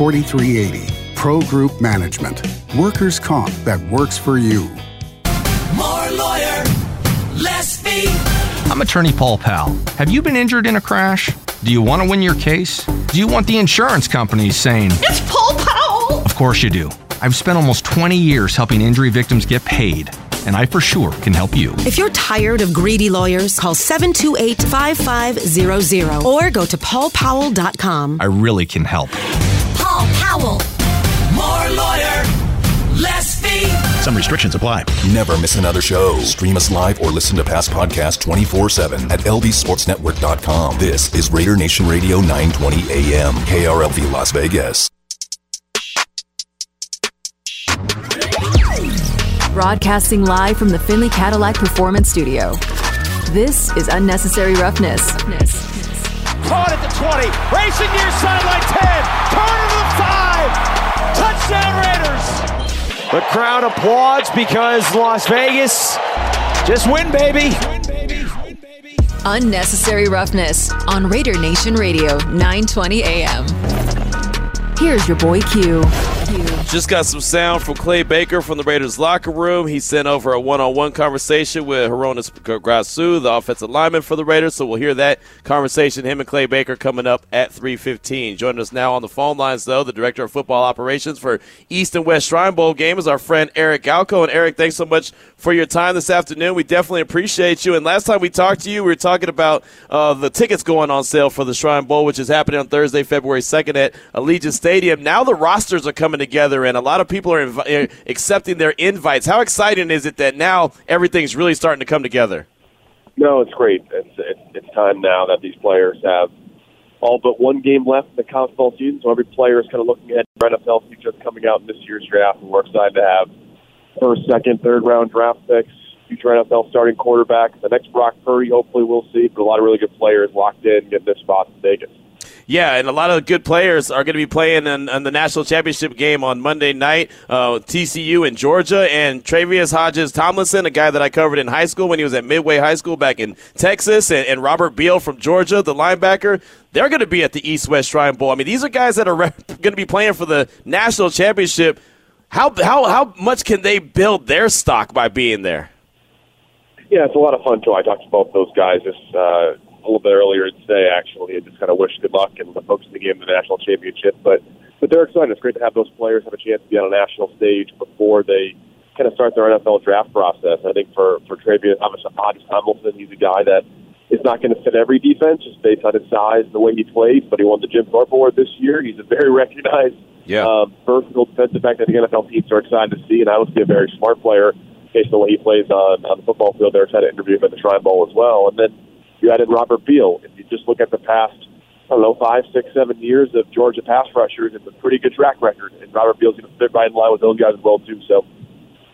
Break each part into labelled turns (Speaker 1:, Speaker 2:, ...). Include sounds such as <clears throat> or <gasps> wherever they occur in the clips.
Speaker 1: 4380. Pro Group Management. Workers' comp that works for you.
Speaker 2: More lawyer, less fee.
Speaker 3: I'm attorney Paul Powell. Have you been injured in a crash? Do you want to win your case? Do you want the insurance companies saying,
Speaker 4: It's Paul Powell!
Speaker 3: Of course you do. I've spent almost 20 years helping injury victims get paid, and I for sure can help you.
Speaker 5: If you're tired of greedy lawyers, call 728 5500 or go to paulpowell.com.
Speaker 3: I really can help.
Speaker 2: Paul Powell. More lawyer, less fee.
Speaker 6: Some restrictions apply.
Speaker 7: Never miss another show. Stream us live or listen to past podcasts 24 7 at lvsportsnetwork.com. This is Raider Nation Radio 920 AM, KRLV Las Vegas.
Speaker 8: Broadcasting live from the Findlay Cadillac Performance Studio. This is Unnecessary Roughness.
Speaker 9: Caught at the 20, racing near sideline 10, turn to the 5. Touchdown Raiders. The crowd applauds because Las Vegas just win, baby.
Speaker 8: Unnecessary Roughness on Raider Nation Radio, 920 AM. Here's your boy Q.
Speaker 10: Just got some sound from Clay Baker from the Raiders locker room. He sent over a one-on-one conversation with Hroniss Grasu, the offensive lineman for the Raiders. So we'll hear that conversation, him and Clay Baker, coming up at 3.15. Joining us now on the phone lines, though, the Director of Football Operations for East and West Shrine Bowl game is our friend Eric Galko. And Eric, thanks so much for your time this afternoon. We definitely appreciate you. And last time we talked to you, we were talking about uh, the tickets going on sale for the Shrine Bowl, which is happening on Thursday, February 2nd at Allegiant Stadium. Now the rosters are coming together, and a lot of people are uh, accepting their invites. How exciting is it that now everything's really starting to come together?
Speaker 11: No, it's great. It's, it's it's time now that these players have all but one game left in the college football season. So every player is kind of looking at their NFL future coming out in this year's draft, and we're excited to have first, second, third round draft picks, future NFL starting quarterback. The next Brock Purdy, hopefully, we'll see, but a lot of really good players locked in, getting their spots in Vegas.
Speaker 10: Yeah, and a lot of good players are going to be playing in, in the national championship game on Monday night. Uh, TCU in Georgia and Tre'Vius Hodges Tomlinson, a guy that I covered in high school when he was at Midway High School back in Texas, and, and Robert Beal from Georgia, the linebacker. They're going to be at the East West Shrine Bowl. I mean, these are guys that are re- going to be playing for the national championship. How how how much can they build their stock by being there?
Speaker 11: Yeah, it's a lot of fun too. I talked to both those guys just uh, a little bit earlier today, actually, and just kind of wish good luck and the folks in the game the national championship. But but they're excited. It's great to have those players have a chance to be on a national stage before they kind of start their NFL draft process. I think for for Tre'Vius Hodges Tomlinson, he's a guy that is not going to fit every defense just based on his size and the way he plays. But he won the Jim Thorpe Award this year. He's a very <laughs> recognized,
Speaker 10: yeah.
Speaker 11: um, versatile defensive back that the NFL teams are excited to see, and I would see a very smart player based on the way he plays on on the football field. They're excited to interview him at the Shrine Bowl as well, and then you added Robert Beal. If you just look at the past, I don't know, five, six, seven years of Georgia pass rushers, it's a pretty good track record. And Robert Beal's going to fit right in line with those guys as well too. So,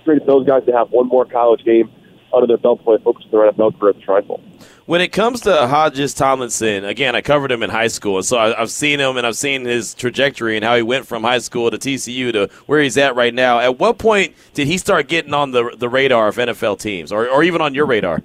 Speaker 11: great for those guys to have one more college game under their belt before they focus on their NFL career at the Shrine.
Speaker 10: When it comes to Hodges Tomlinson, again, I covered him in high school, and so I, I've seen him and I've seen his trajectory and how he went from high school to TCU to where he's at right now. At what point did he start getting on the the radar of NFL teams, or, or even on your radar?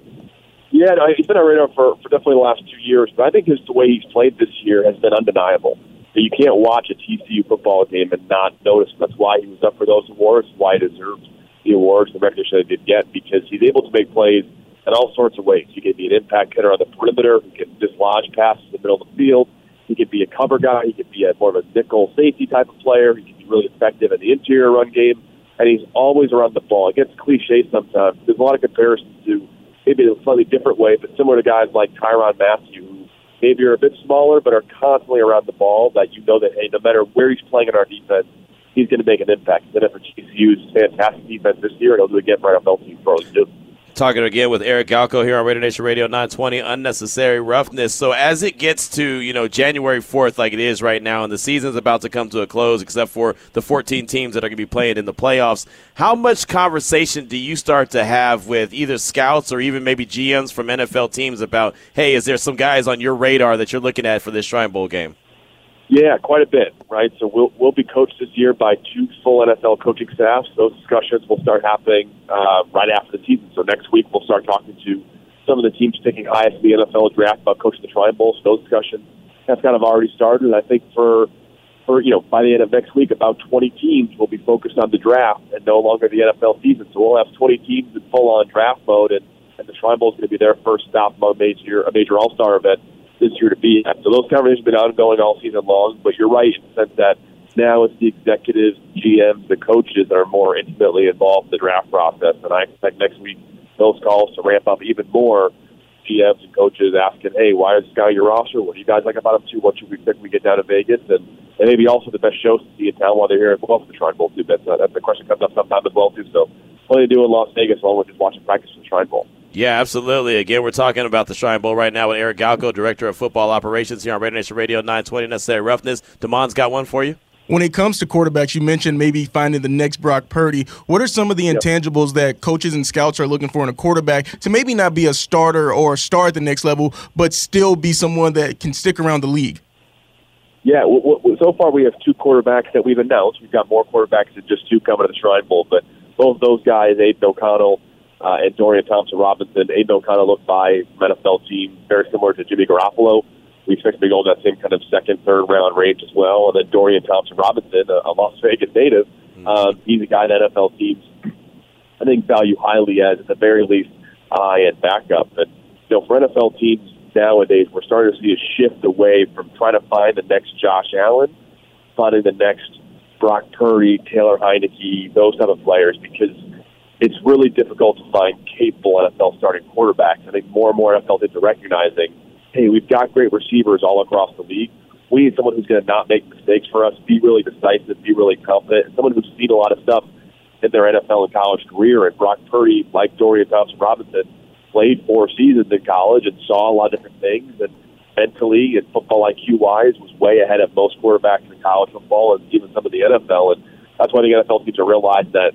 Speaker 11: Yeah, no, he's been on radar for, for definitely the last two years, but I think his the way he's played this year has been undeniable. You can't watch a TCU football game and not notice. That's why he was up for those awards, why he deserves the awards, the recognition that he did get, because he's able to make plays in all sorts of ways. He can be an impact hitter on the perimeter, he can dislodge passes in the middle of the field, he can be a cover guy, he can be a more of a nickel safety type of player, he can be really effective in the interior run game, and he's always around the ball. It gets cliche sometimes. There's a lot of comparisons to maybe in a slightly different way, but similar to guys like Tyrann Mathieu, who maybe are a bit smaller but are constantly around the ball. That you know that hey, no matter where he's playing in our defense, he's going to make an impact. And then for TCU's fantastic defense this year, and he'll do it again for NFL team pros too.
Speaker 10: Talking again with Eric Galko here on Raider Nation Radio 920, Unnecessary Roughness. So as it gets to, you know, January 4th like it is right now and the season's about to come to a close except for the 14 teams that are going to be playing in the playoffs, how much conversation do you start to have with either scouts or even maybe GMs from NFL teams about, hey, is there some guys on your radar that you're looking at for this Shrine Bowl game?
Speaker 11: Yeah, quite a bit, right? So we'll we'll be coached this year by two full NFL coaching staffs. Those discussions will start happening uh, right after the season. So next week we'll start talking to some of the teams picking highest in the NFL draft about coaching the Shrine Bowl. So those discussions have kind of already started. And I think for for you know by the end of next week, about 20 teams will be focused on the draft and no longer the NFL season. So we'll have 20 teams in full on draft mode, and, and the Shrine Bowl is going to be their first stop among major a major All Star event this year to be at. So those conversations have been ongoing all season long. But you're right in the sense that now it's the executives, GMs, the coaches that are more intimately involved in the draft process, and I expect next week those calls to ramp up even more. GMs and coaches asking, "Hey, why is this guy your roster? What do you guys like about him too? What should we pick when we get down to Vegas?" And, and maybe also the best shows to see in town while they're here as well for the Shrine Bowl too. That's, uh, that's the question comes up sometime as well too. So plenty to do in Las Vegas along with just watching practice for the Shrine Bowl.
Speaker 10: Yeah, absolutely. Again, we're talking about the Shrine Bowl right now with Eric Galko, Director of Football Operations here on Raider Nation Radio 920 Necessary Roughness. Damon's got one for you.
Speaker 4: When it comes to quarterbacks, you mentioned maybe finding the next Brock Purdy. What are some of the intangibles that coaches and scouts are looking for in a quarterback to maybe not be a starter or a star at the next level, but still be someone that can stick around the league?
Speaker 11: Yeah, w- w- so far we have two quarterbacks that we've announced. We've got more quarterbacks than just two coming to the Shrine Bowl, but both those guys, Aidan O'Connell uh, and Dorian Thompson Robinson. Aidan O'Connell looked by NFL team very similar to Jimmy Garoppolo. We expect to be going that same kind of second, third round range as well. And then Dorian Thompson Robinson, a, a Las Vegas native, um, he's a guy that NFL teams, I think, value highly as, at the very least, high end backup. And, you know, for NFL teams nowadays, we're starting to see a shift away from trying to find the next Josh Allen, finding the next Brock Purdy, Taylor Heinicke, those type of players, because it's really difficult to find capable NFL starting quarterbacks. I think more and more NFL teams are recognizing, hey, we've got great receivers all across the league. We need someone who's going to not make mistakes for us, be really decisive, be really confident, and someone who's seen a lot of stuff in their NFL and college career. And Brock Purdy, like Dorian Thompson Robinson, played four seasons in college and saw a lot of different things. And mentally and football IQ wise, was way ahead of most quarterbacks in college football and even some of the NFL. And that's why the NFL teams are realize that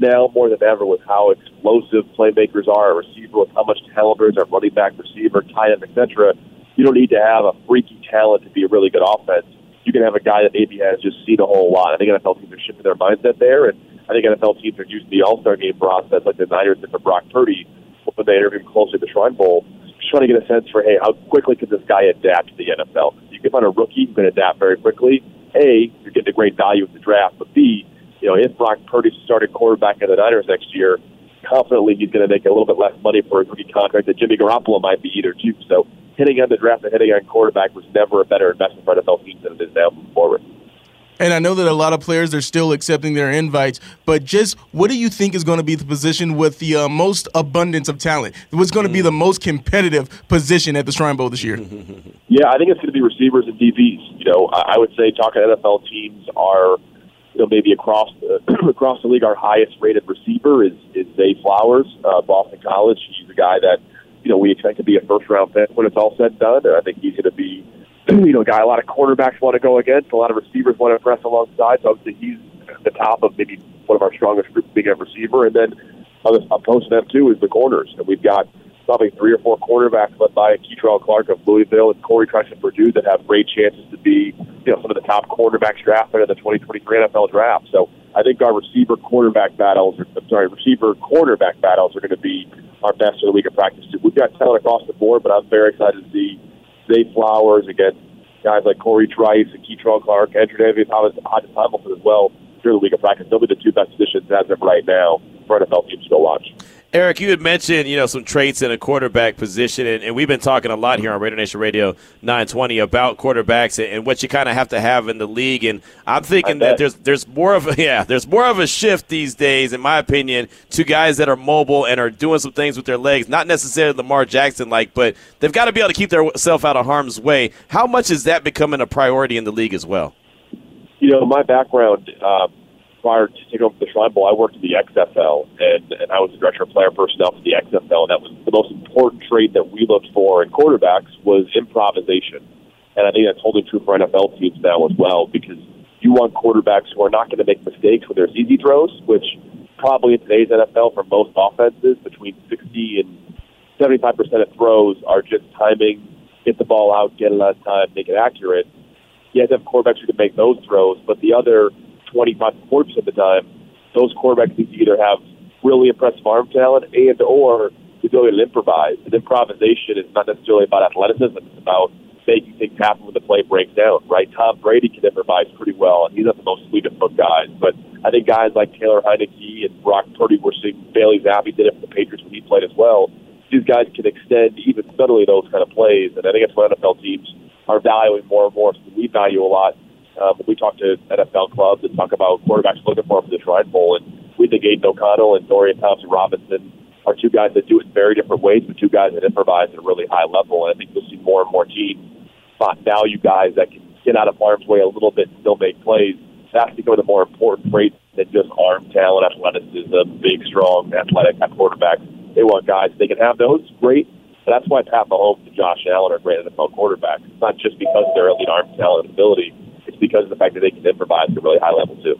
Speaker 11: now more than ever with how explosive playmakers are, a receiver with how much there is, a running back, receiver, tight end, etc. You don't need to have a freaky talent to be a really good offense. You can have a guy that maybe has just seen a whole lot. I think NFL teams are shifting their mindset there, and I think NFL teams are using the All Star game process, like the Niners did for Brock Purdy when they interviewed him closely at the Shrine Bowl, just trying to get a sense for, hey, how quickly can this guy adapt to the NFL? You can find a rookie who can adapt very quickly. A, you're getting a great value in the draft, but B, you know, if Brock Purdy started quarterback in the Niners next year, confidently he's going to make a little bit less money for a rookie contract than Jimmy Garoppolo might be either too. So hitting on the draft and hitting on quarterback was never a better investment for NFL teams than it is now moving forward.
Speaker 4: And I know that a lot of players are still accepting their invites, but just what do you think is going to be the position with the uh, most abundance of talent? What's going to be the most competitive position at the Shrine Bowl this year? <laughs>
Speaker 11: Yeah, I think it's going to be receivers and DBs. You know, I I would say talking NFL teams are, you know, maybe across the, <clears throat> across the league, our highest rated receiver is is Zay Flowers, uh, Boston College. He's a guy that you know we expect to be a first round pick when it's all said and done. And I think he's going to be, <clears throat> you know, a guy a lot of quarterbacks want to go against, a lot of receivers want to impress alongside. So obviously he's the top of maybe one of our strongest groups being a receiver. And then opposed to them too is the corners, and we've got probably three or four quarterbacks led by Kei'Trel Clark of Louisville and Corey Trice of Purdue that have great chances to be, you know, some of the top quarterbacks drafted in the 2023 NFL draft. So I think our receiver quarterback battles, or, I'm sorry, receiver cornerback battles are going to be our best in the league of practice. We've got talent across the board, but I'm very excited to see Zay Flowers against guys like Corey Trice and Kei'Trel Clark, Andrew Davis, Hodges Hamilton as well during the league of practice. They'll be the two best positions as of right now for NFL teams to go watch.
Speaker 10: Eric, you had mentioned you know some traits in a quarterback position, and, and we've been talking a lot here on Raider Nation Radio 920 about quarterbacks and, and what you kind of have to have in the league. And I'm thinking that there's there's more of a <laughs> yeah there's more of a shift these days, in my opinion, to guys that are mobile and are doing some things with their legs. Not necessarily Lamar Jackson like, but they've got to be able to keep themselves out of harm's way. How much is that becoming a priority in the league as well?
Speaker 11: You know, my background uh, prior to taking over the Shrine Bowl, I worked in the XFL, and, and I was the director of player personnel for the XFL. And that was the most important trait that we looked for in quarterbacks was improvisation. And I think that's holding true for NFL teams now as well, because you want quarterbacks who are not going to make mistakes when there's easy throws, which probably in today's NFL for most offenses, between 60 and 75% of throws are just timing, get the ball out, get it on time, make it accurate. You have to have quarterbacks who can make those throws, but the other 25 to 40 percent of the time, those quarterbacks need to either have really impressive arm talent and or the ability to improvise. And improvisation is not necessarily about athleticism; it's about making things happen when the play breaks down, right? Tom Brady can improvise pretty well, and he's not the most fleet of foot guys. But I think guys like Taylor Heinicke and Brock Purdy, we're seeing Bailey Zappe did it for the Patriots when he played as well. These guys can extend even subtly those kind of plays, and I think that's what NFL teams are valuing more and more. So we value a lot. Um, we talk to NFL clubs and talk about quarterbacks looking for for the Shrine Bowl, and we think Aidan O'Connell and Dorian Thompson Robinson are two guys that do it very different ways, but two guys that improvise at a really high level. And I think you'll see more and more teams find value guys that can get out of harm's way a little bit and still make plays. That's becoming the more important trait than just arm talent, athleticism, big, strong, athletic type quarterbacks. They want guys they can have those. Great. That's why Pat Mahomes and Josh Allen are great NFL quarterbacks. It's not just because of their elite arm talent ability. It's because of the fact that they can improvise at a really high level too.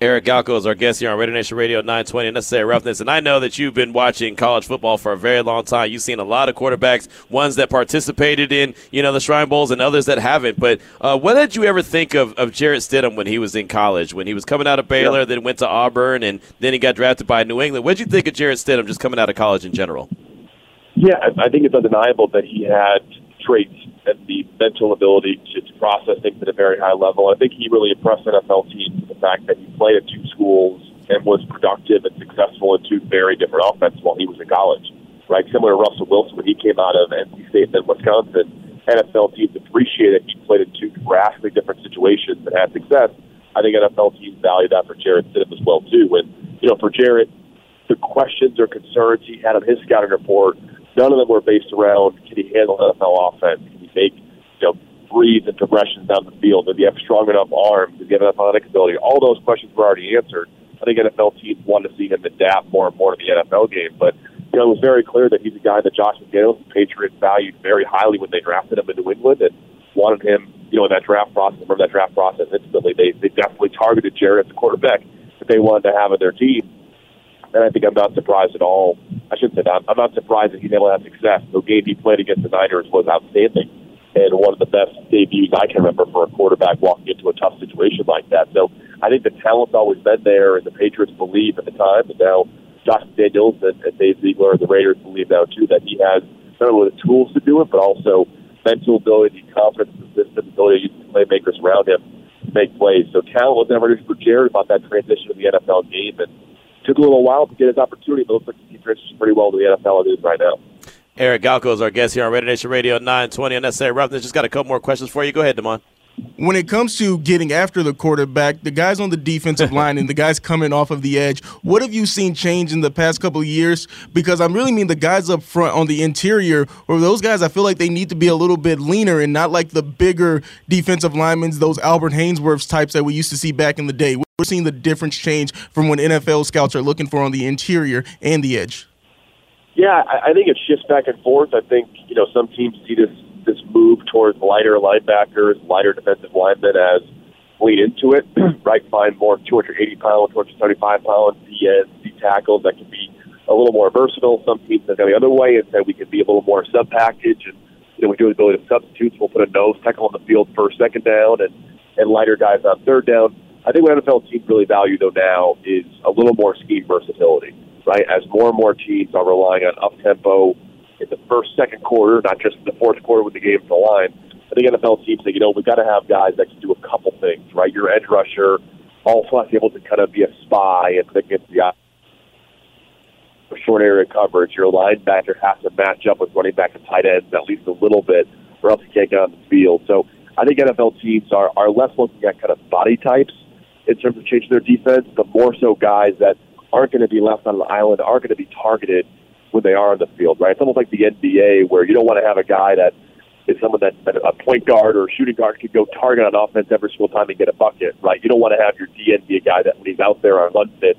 Speaker 10: Eric Galko is our guest here on Raider Nation Radio 920 Necessary Roughness. And I know that you've been watching college football for a very long time. You've seen a lot of quarterbacks, ones that participated in, you know, the Shrine Bowls and others that haven't. But uh, what did you ever think of, of Jarrett Stidham when he was in college? When he was coming out of Baylor, yeah. then went to Auburn, and then he got drafted by New England. What did you think of Jarrett Stidham just coming out of college in general?
Speaker 11: Yeah, I think it's undeniable that he had traits and the mental ability to, to process things at a very high level. I think he really impressed NFL teams with the fact that he played at two schools and was productive and successful in two very different offenses while he was in college. Right, similar to Russell Wilson when he came out of NC State and Wisconsin. NFL teams appreciated that he played in two drastically different situations and had success. I think NFL teams value that for Jarrett Stidham as well too. And you know, for Jarrett, the questions or concerns he had on his scouting report, none of them were based around can he handle NFL offense, breathe and progressions down the field? Does he have strong enough arms? Does he have enough athletic ability? All those questions were already answered. I think NFL teams want to see him adapt more and more to the NFL game. But you know, it was very clear that he's a guy that Josh McDaniels, the Patriots, valued very highly when they drafted him in New England and wanted him, you know, in that draft process. Remember that draft process instantly. They they definitely targeted Jarrett as a quarterback that they wanted to have on their team. And I think I'm not surprised at all. I shouldn't say that. I'm not surprised that he's able to have success. The game he played against the Niners was outstanding and one of the best debuts I can remember for a quarterback walking into a tough situation like that. So I think the talent's always been there, and the Patriots believe at the time, and now Josh Daniels and, and Dave Ziegler and the Raiders believe now too that he has not only the tools to do it, but also mental ability, confidence system, ability to use playmakers around him to make plays. So talent was never just for Jarrett about that transition to the NFL game, and took a little while to get his opportunity, but looks like he transitioned pretty well to the NFL it is right now.
Speaker 10: Eric Galko is our guest here on Raider Nation Radio 920 and that's Unnecessary Roughness. Just got a couple more questions for you. Go ahead, Damon.
Speaker 4: When it comes to getting after the quarterback, the guys on the defensive <laughs> line and the guys coming off of the edge, what have you seen change in the past couple of years? Because I really mean the guys up front on the interior, or those guys I feel like they need to be a little bit leaner and not like the bigger defensive linemen, those Albert Haynesworths types that we used to see back in the day. We're seeing the difference change from when NFL scouts are looking for on the interior and the edge.
Speaker 11: Yeah, I, I think it shifts back and forth. I think you know some teams see this this move towards lighter linebackers, lighter defensive linemen as lead into it. <clears throat> right, find more 280 pound, 275 pound D tackles that can be a little more versatile. Some teams have gone the other way and said we can be a little more sub package, and you know we do the ability of substitutes. We'll put a nose tackle on the field first, second down, and and lighter guys on third down. I think what NFL teams really value though now is a little more scheme versatility right? As more and more teams are relying on up tempo in the first, second quarter, not just in the fourth quarter with the game to the line. I think NFL teams say, you know, we've got to have guys that can do a couple things, right? Your edge rusher also has to be able to kind of be a spy and pick against the short area coverage. Your linebacker has to match up with running back and tight ends at least a little bit, or else you can't get on the field. So I think NFL teams are, are less looking at kind of body types in terms of changing their defense, but more so guys that – aren't going to be left on an island, aren't going to be targeted when they are on the field, right? It's almost like the NBA where you don't want to have a guy that is someone that, a point guard or a shooting guard could go target on offense every single time and get a bucket, right? You don't want to have your DN be a guy that when he's out there on unfit,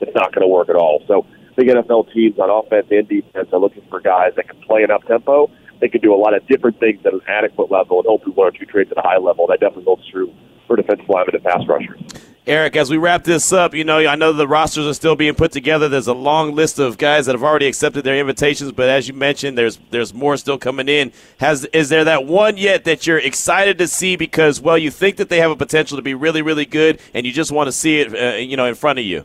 Speaker 11: it's not going to work at all. So big NFL teams on offense and defense are looking for guys that can play up tempo. They can do a lot of different things at an adequate level and hopefully one or two trades at a high level. That definitely holds true for defensive linemen and pass rushers.
Speaker 10: Eric, as we wrap this up, you know, I know the rosters are still being put together. There's a long list of guys that have already accepted their invitations, but as you mentioned, there's there's more still coming in. Has is there that one yet that you're excited to see because well, you think that they have a potential to be really really good, and you just want to see it, uh, you know, in front of you?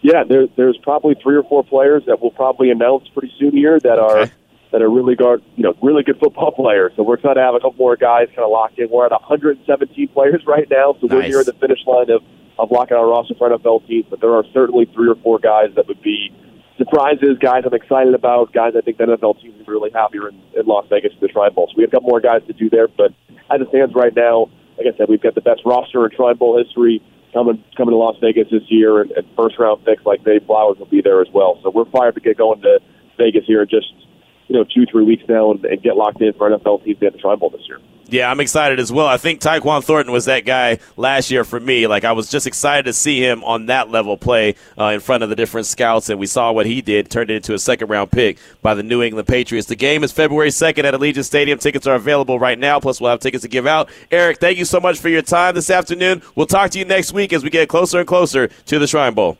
Speaker 11: Yeah, there, there's probably three or four players that we'll probably announce pretty soon here that okay. are that are really guard, you know, really good football <laughs> players. So we're trying to have a couple more guys kind of locked in. We're at 117 players right now, so we're near the finish line of of locking our roster for NFL teams. But there are certainly three or four guys that would be surprises, guys I'm excited about, guys I think the NFL team is really happier in, in Las Vegas for the Shrine Bowl. So we have a couple more guys to do there, but as it stands right now, like I said, we've got the best roster in Shrine Bowl history coming coming to Las Vegas this year, and, and first round picks like Dave Flowers will be there as well. So we're fired to get going to Vegas here in just you know two three weeks now and, and get locked in for NFL teams at the Shrine Bowl this year.
Speaker 10: Yeah, I'm excited as well. I think Tyquan Thornton was that guy last year for me. Like I was just excited to see him on that level play uh, in front of the different scouts, and we saw what he did, turned it into a second round pick by the New England Patriots. The game is February 2nd at Allegiant Stadium. Tickets are available right now. Plus, we'll have tickets to give out. Eric, thank you so much for your time this afternoon. We'll talk to you next week as we get closer and closer to the Shrine Bowl.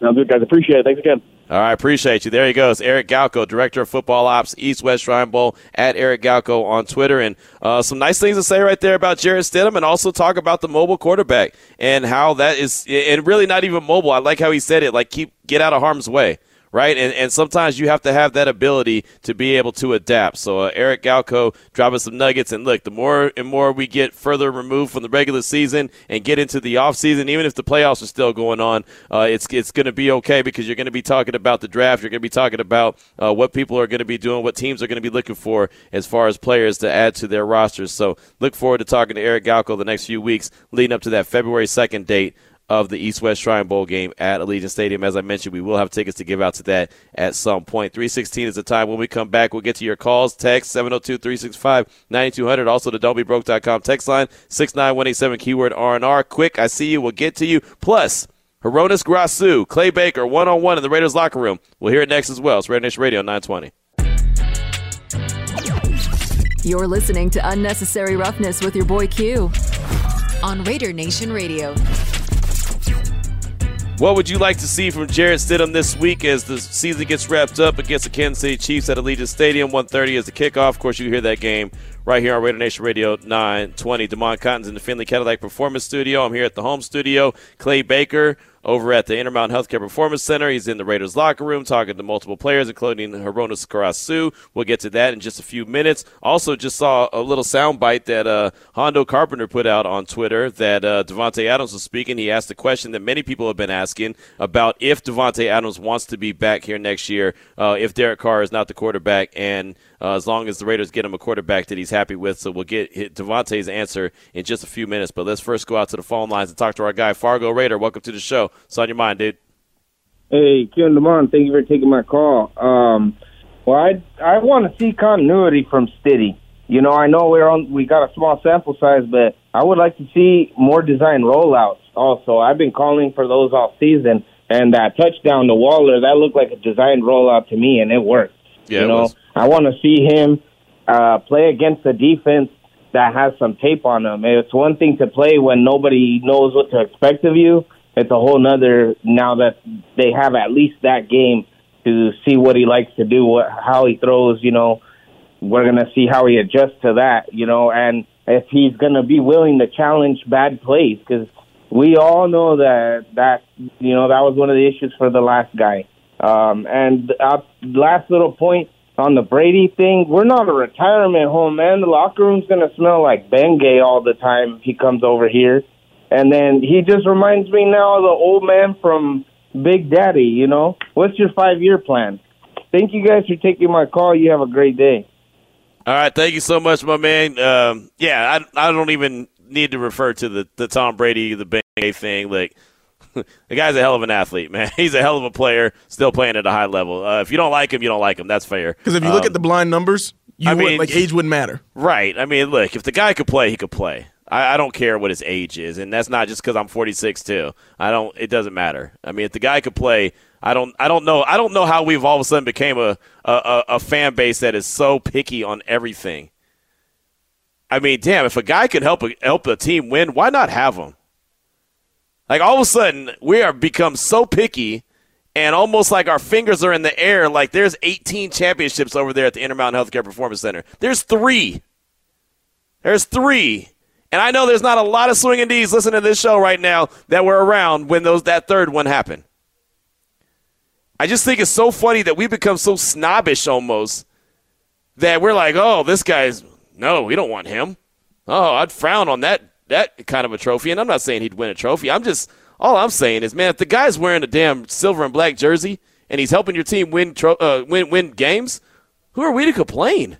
Speaker 11: Sounds good, guys. Appreciate it. Thanks again.
Speaker 10: All right, appreciate you. There he goes, Eric Galko, Director of Football Ops, East West Shrine Bowl, at Eric Galko on Twitter. And uh, some nice things to say right there about Jarrett Stidham and also talk about the mobile quarterback and how that is, and really not even mobile. I like how he said it, like keep get out of harm's way. Right, and and sometimes you have to have that ability to be able to adapt. So uh, Eric Galko dropping some nuggets, and look, the more and more we get further removed from the regular season and get into the off season, even if the playoffs are still going on, uh, it's it's going to be okay because you're going to be talking about the draft. You're going to be talking about uh, what people are going to be doing, what teams are going to be looking for as far as players to add to their rosters. So look forward to talking to Eric Galko the next few weeks leading up to that February second date of the East West Shrine Bowl game at Allegiant Stadium. As I mentioned, we will have tickets to give out to that at some point. 316 is the time. When we come back, we'll get to your calls. Text 702 365 9200. Also, the don'tbebroke.com text line 69187 keyword R&R. Quick, I see you. We'll get to you. Plus, Horonis Grasu, Clay Baker, one on one in the Raiders locker room. We'll hear it next as well. It's Raider Nation Radio 920.
Speaker 8: You're listening to Unnecessary Roughness with your boy Q on Raider Nation Radio.
Speaker 10: What would you like to see from Jarrett Stidham this week as the season gets wrapped up against the Kansas City Chiefs at Allegiant Stadium? 1.30 is the kickoff. Of course, you hear that game right here on Raider Nation Radio 920. Demond Cotton's in the Findlay Cadillac Performance Studio. I'm here at the home studio. Clay Baker over at the Intermountain Healthcare Performance Center. He's in the Raiders locker room talking to multiple players, including Horonis Grasu. We'll get to that in just a few minutes. Also, just saw a little soundbite that uh, Hondo Carpenter put out on Twitter that uh, Davante Adams was speaking. He asked a question that many people have been asking about if Davante Adams wants to be back here next year, uh, if Derek Carr is not the quarterback, and uh, as long as the Raiders get him a quarterback that he's happy with. So we'll get hit Davante's answer in just a few minutes. But let's first go out to the phone lines and talk to our guy, Fargo Raider. Welcome to the show. What's on your mind, dude?
Speaker 6: Hey, and Demond, thank you for taking my call. Um, well, I I want to see continuity from Stiddy. You know, I know we're on we got a small sample size, but I would like to see more design rollouts. Also, I've been calling for those all season, and that touchdown to Waller that looked like a design rollout to me, and it worked.
Speaker 10: Yeah,
Speaker 6: you know. I want to see him uh, play against a defense that has some tape on them. It's one thing to play when nobody knows what to expect of you. It's a whole nother now that they have at least that game to see what he likes to do, what, how he throws. You know, we're gonna see how he adjusts to that. You know, and if he's gonna be willing to challenge bad plays because we all know that that you know that was one of the issues for the last guy. Um, and uh, last little point on the Brady thing, we're not a retirement home, man. The locker room's gonna smell like Bengay all the time if he comes over here. And then he just reminds me now of the old man from Big Daddy. You know, what's your five year plan? Thank you guys for taking my call. You have a great day.
Speaker 10: All right, thank you so much, my man. Um, yeah, I, I don't even need to refer to the, the Tom Brady, the Bengay thing. Like, <laughs> the guy's a hell of an athlete, man. <laughs> He's a hell of a player, still playing at a high level. Uh, if you don't like him, you don't like him. That's fair.
Speaker 4: Because if you look
Speaker 10: Um,
Speaker 4: at the blind numbers, you
Speaker 10: I mean-
Speaker 4: like age wouldn't matter.
Speaker 10: Right. I mean, look, if the guy could play, he could play. I, I don't care what his age is, and that's not just because I'm 46 too. I don't. It doesn't matter. I mean, if the guy could play, I don't. I don't know. I don't know how we've all of a sudden became a a, a, fan base that is so picky on everything. I mean, damn, if a guy could help a, help a team win, why not have him? Like all of a sudden, we are become so picky, and almost like our fingers are in the air. Like there's 18 championships over there at the Intermountain Healthcare Performance Center. There's three. There's three. And I know there's not a lot of swinging D's listening to this show right now that were around when those that third one happened. I just think it's so funny that we become so snobbish almost that we're like, oh, this guy's no, we don't want him. Oh, I'd frown on that that kind of a trophy. And I'm not saying he'd win a trophy. I'm just all I'm saying is, man, if the guy's wearing a damn silver and black jersey and he's helping your team win tro- uh, win win games, who are we to complain?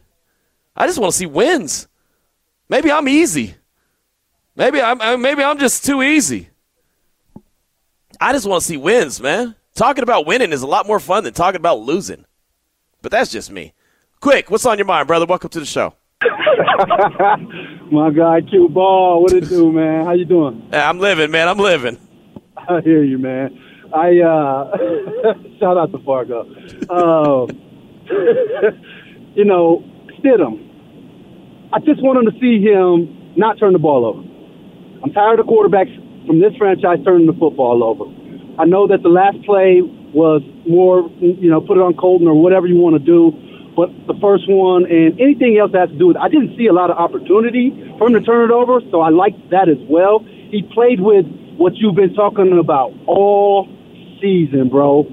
Speaker 10: I just want to see wins. Maybe I'm easy. Maybe I'm maybe I'm just too easy. I just want to see wins, man. Talking about winning is a lot more fun than talking about losing. But that's just me. Quick, what's on your mind, brother? Welcome to the show. <laughs>
Speaker 12: My guy Q Ball, what it do, man? How you doing?
Speaker 10: Yeah, I'm living, man. I'm living.
Speaker 12: I hear you, man. I uh <laughs> shout out to Fargo. Uh, <laughs> you know, Stidham. I just want him to see him not turn the ball over. I'm tired of quarterbacks from this franchise turning the football over. I know that the last play was more, you know, put it on Colton or whatever you want to do. But the first one and anything else that has to do with, I didn't see a lot of opportunity for him to turn it over, so I liked that as well. He played with what you've been talking about all season, bro.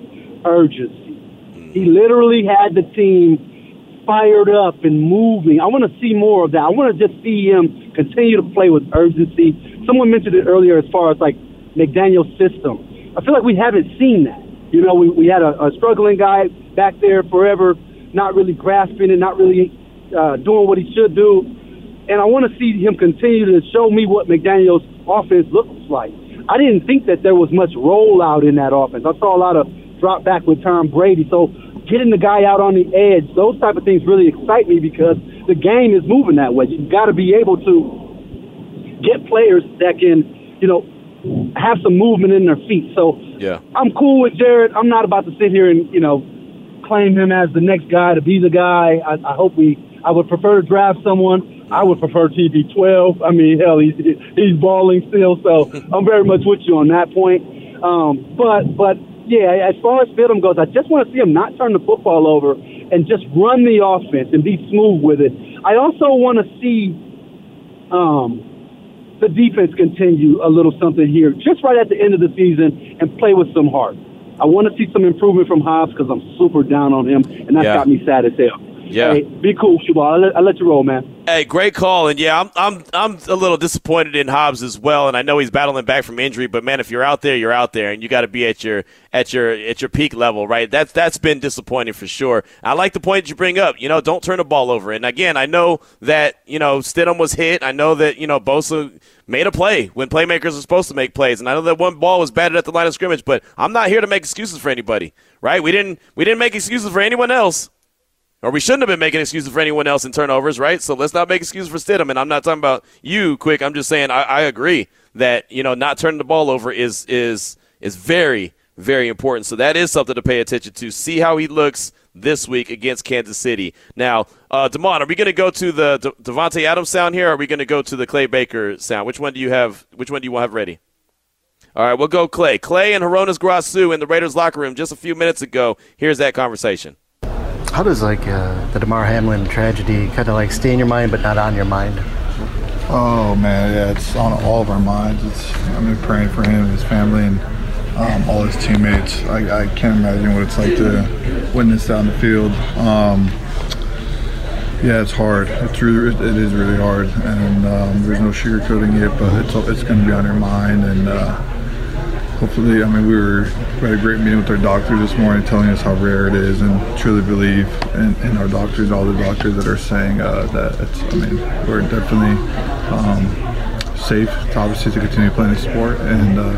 Speaker 12: Urgency. He hmm. literally had the team fired up and moving. I want to see more of that. I want to just see him continue to play with urgency. Someone mentioned it earlier as far as like McDaniel's system. I feel like we haven't seen that. You know, we, we had a, a struggling guy back there forever, not really grasping it, not really uh, doing what he should do. And I want to see him continue to show me what McDaniel's offense looks like. I didn't think that there was much rollout in that offense. I saw a lot of drop back with Tom Brady. So getting the guy out on the edge, those type of things really excite me because the game is moving that way. You've got to be able to get players that can, you know, have some movement in their feet. So
Speaker 10: Yeah.
Speaker 12: I'm cool with Jarrett. I'm not about to sit here and, you know, claim him as the next guy to be the guy. I, I hope we, I would prefer to draft someone. I would prefer TB12. I mean, hell, he's, he's balling still. So <laughs> I'm very much with you on that point. Um, but, but yeah, as far as Stidham goes, I just want to see him not turn the football over and just run the offense and be smooth with it. I also want to see, um, the defense continue a little something here, just right at the end of the season, and play with some heart. I want to see some improvement from Hobbs because I'm super down on him, and that's
Speaker 10: Yeah.
Speaker 12: got me sad as hell.
Speaker 10: Yeah.
Speaker 12: Hey, be cool, Shubal. I'll let, I'll let you roll, man.
Speaker 10: Hey, great call, and yeah, I'm I'm I'm a little disappointed in Hobbs as well, and I know he's battling back from injury, but man, if you're out there, you're out there, and you got to be at your at your at your peak level, right? That's that's been disappointing for sure. I like the point that you bring up. You know, don't turn the ball over. And again, I know that you know Stidham was hit. I know that you know Bosa made a play when playmakers are supposed to make plays, and I know that one ball was batted at the line of scrimmage. But I'm not here to make excuses for anybody, right? We didn't we didn't make excuses for anyone else. Or we shouldn't have been making excuses for anyone else in turnovers, right? So let's not make excuses for Stidham. And I'm not talking about you, quick. I'm just saying I, I agree that you know not turning the ball over is is is very very important. So that is something to pay attention to. See how he looks this week against Kansas City. Now, uh, Demond, are we going to go to the De- Davante Adams sound here? Or are we going to go to the Clay Baker sound? Which one do you have? Which one do you want to have ready? All right, we'll go Clay. Clay and Horonas Grasu in the Raiders locker room just a few minutes ago. Here's that conversation.
Speaker 13: How does like uh, the Damar Hamlin tragedy kind of like stay in your mind but not on your mind?
Speaker 14: Oh man, yeah, it's on all of our minds. It's I've been praying for him, and his family, and um, all his teammates. I, I can't imagine what it's like to witness that on the field. Um, yeah, it's hard. It's really, it is really hard, and um, there's no sugarcoating it. But it's it's going to be on your mind, and uh, hopefully, I mean, we were we had a great meeting with our doctor this morning, telling us how rare it is, and truly believe in, in our doctors, all the doctors that are saying uh, that it's. I mean, we're definitely um, safe, to obviously, to continue playing the sport, and uh,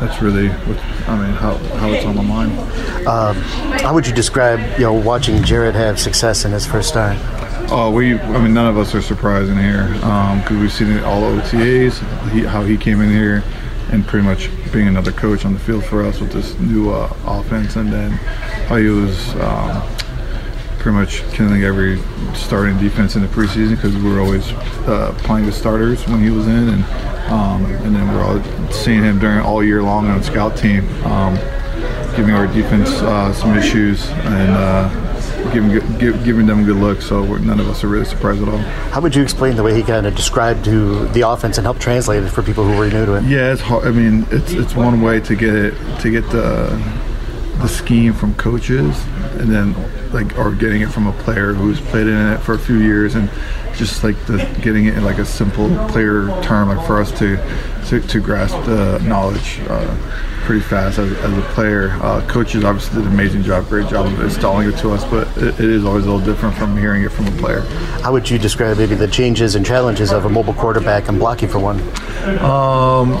Speaker 14: that's really what I mean, how how it's on my mind.
Speaker 13: Um, how would you describe you know watching Jarrett have success in his first start?
Speaker 14: Oh, we. I mean, none of us are surprised in here because we've seen it all OTAs. He, how he came in here and pretty much being another coach on the field for us with this new uh, offense, and then how he was um, pretty much killing every starting defense in the preseason because we were always uh, playing the starters when he was in, and um, and then we're all seeing him during all year long on the scout team, um, giving our defense uh, some issues and. Uh, Giving, give, giving them good looks, so we're, none of us are really surprised at all.
Speaker 13: How would you explain the way he kind of described to the offense and help translate it for people who were new to it?
Speaker 14: Yeah, it's hard. I mean, it's it's one way to get it to get the the scheme from coaches, and then like or getting it from a player who's played in it for a few years, and just like the getting it in like a simple, clear term, like for us to to, to grasp the knowledge. Uh, pretty fast as, as a player. Uh, coaches obviously did an amazing job, great job of installing it to us, but it, it is always a little different from hearing it from a player.
Speaker 13: How would you describe maybe the changes and challenges of a mobile quarterback and blocking for one?
Speaker 14: Um,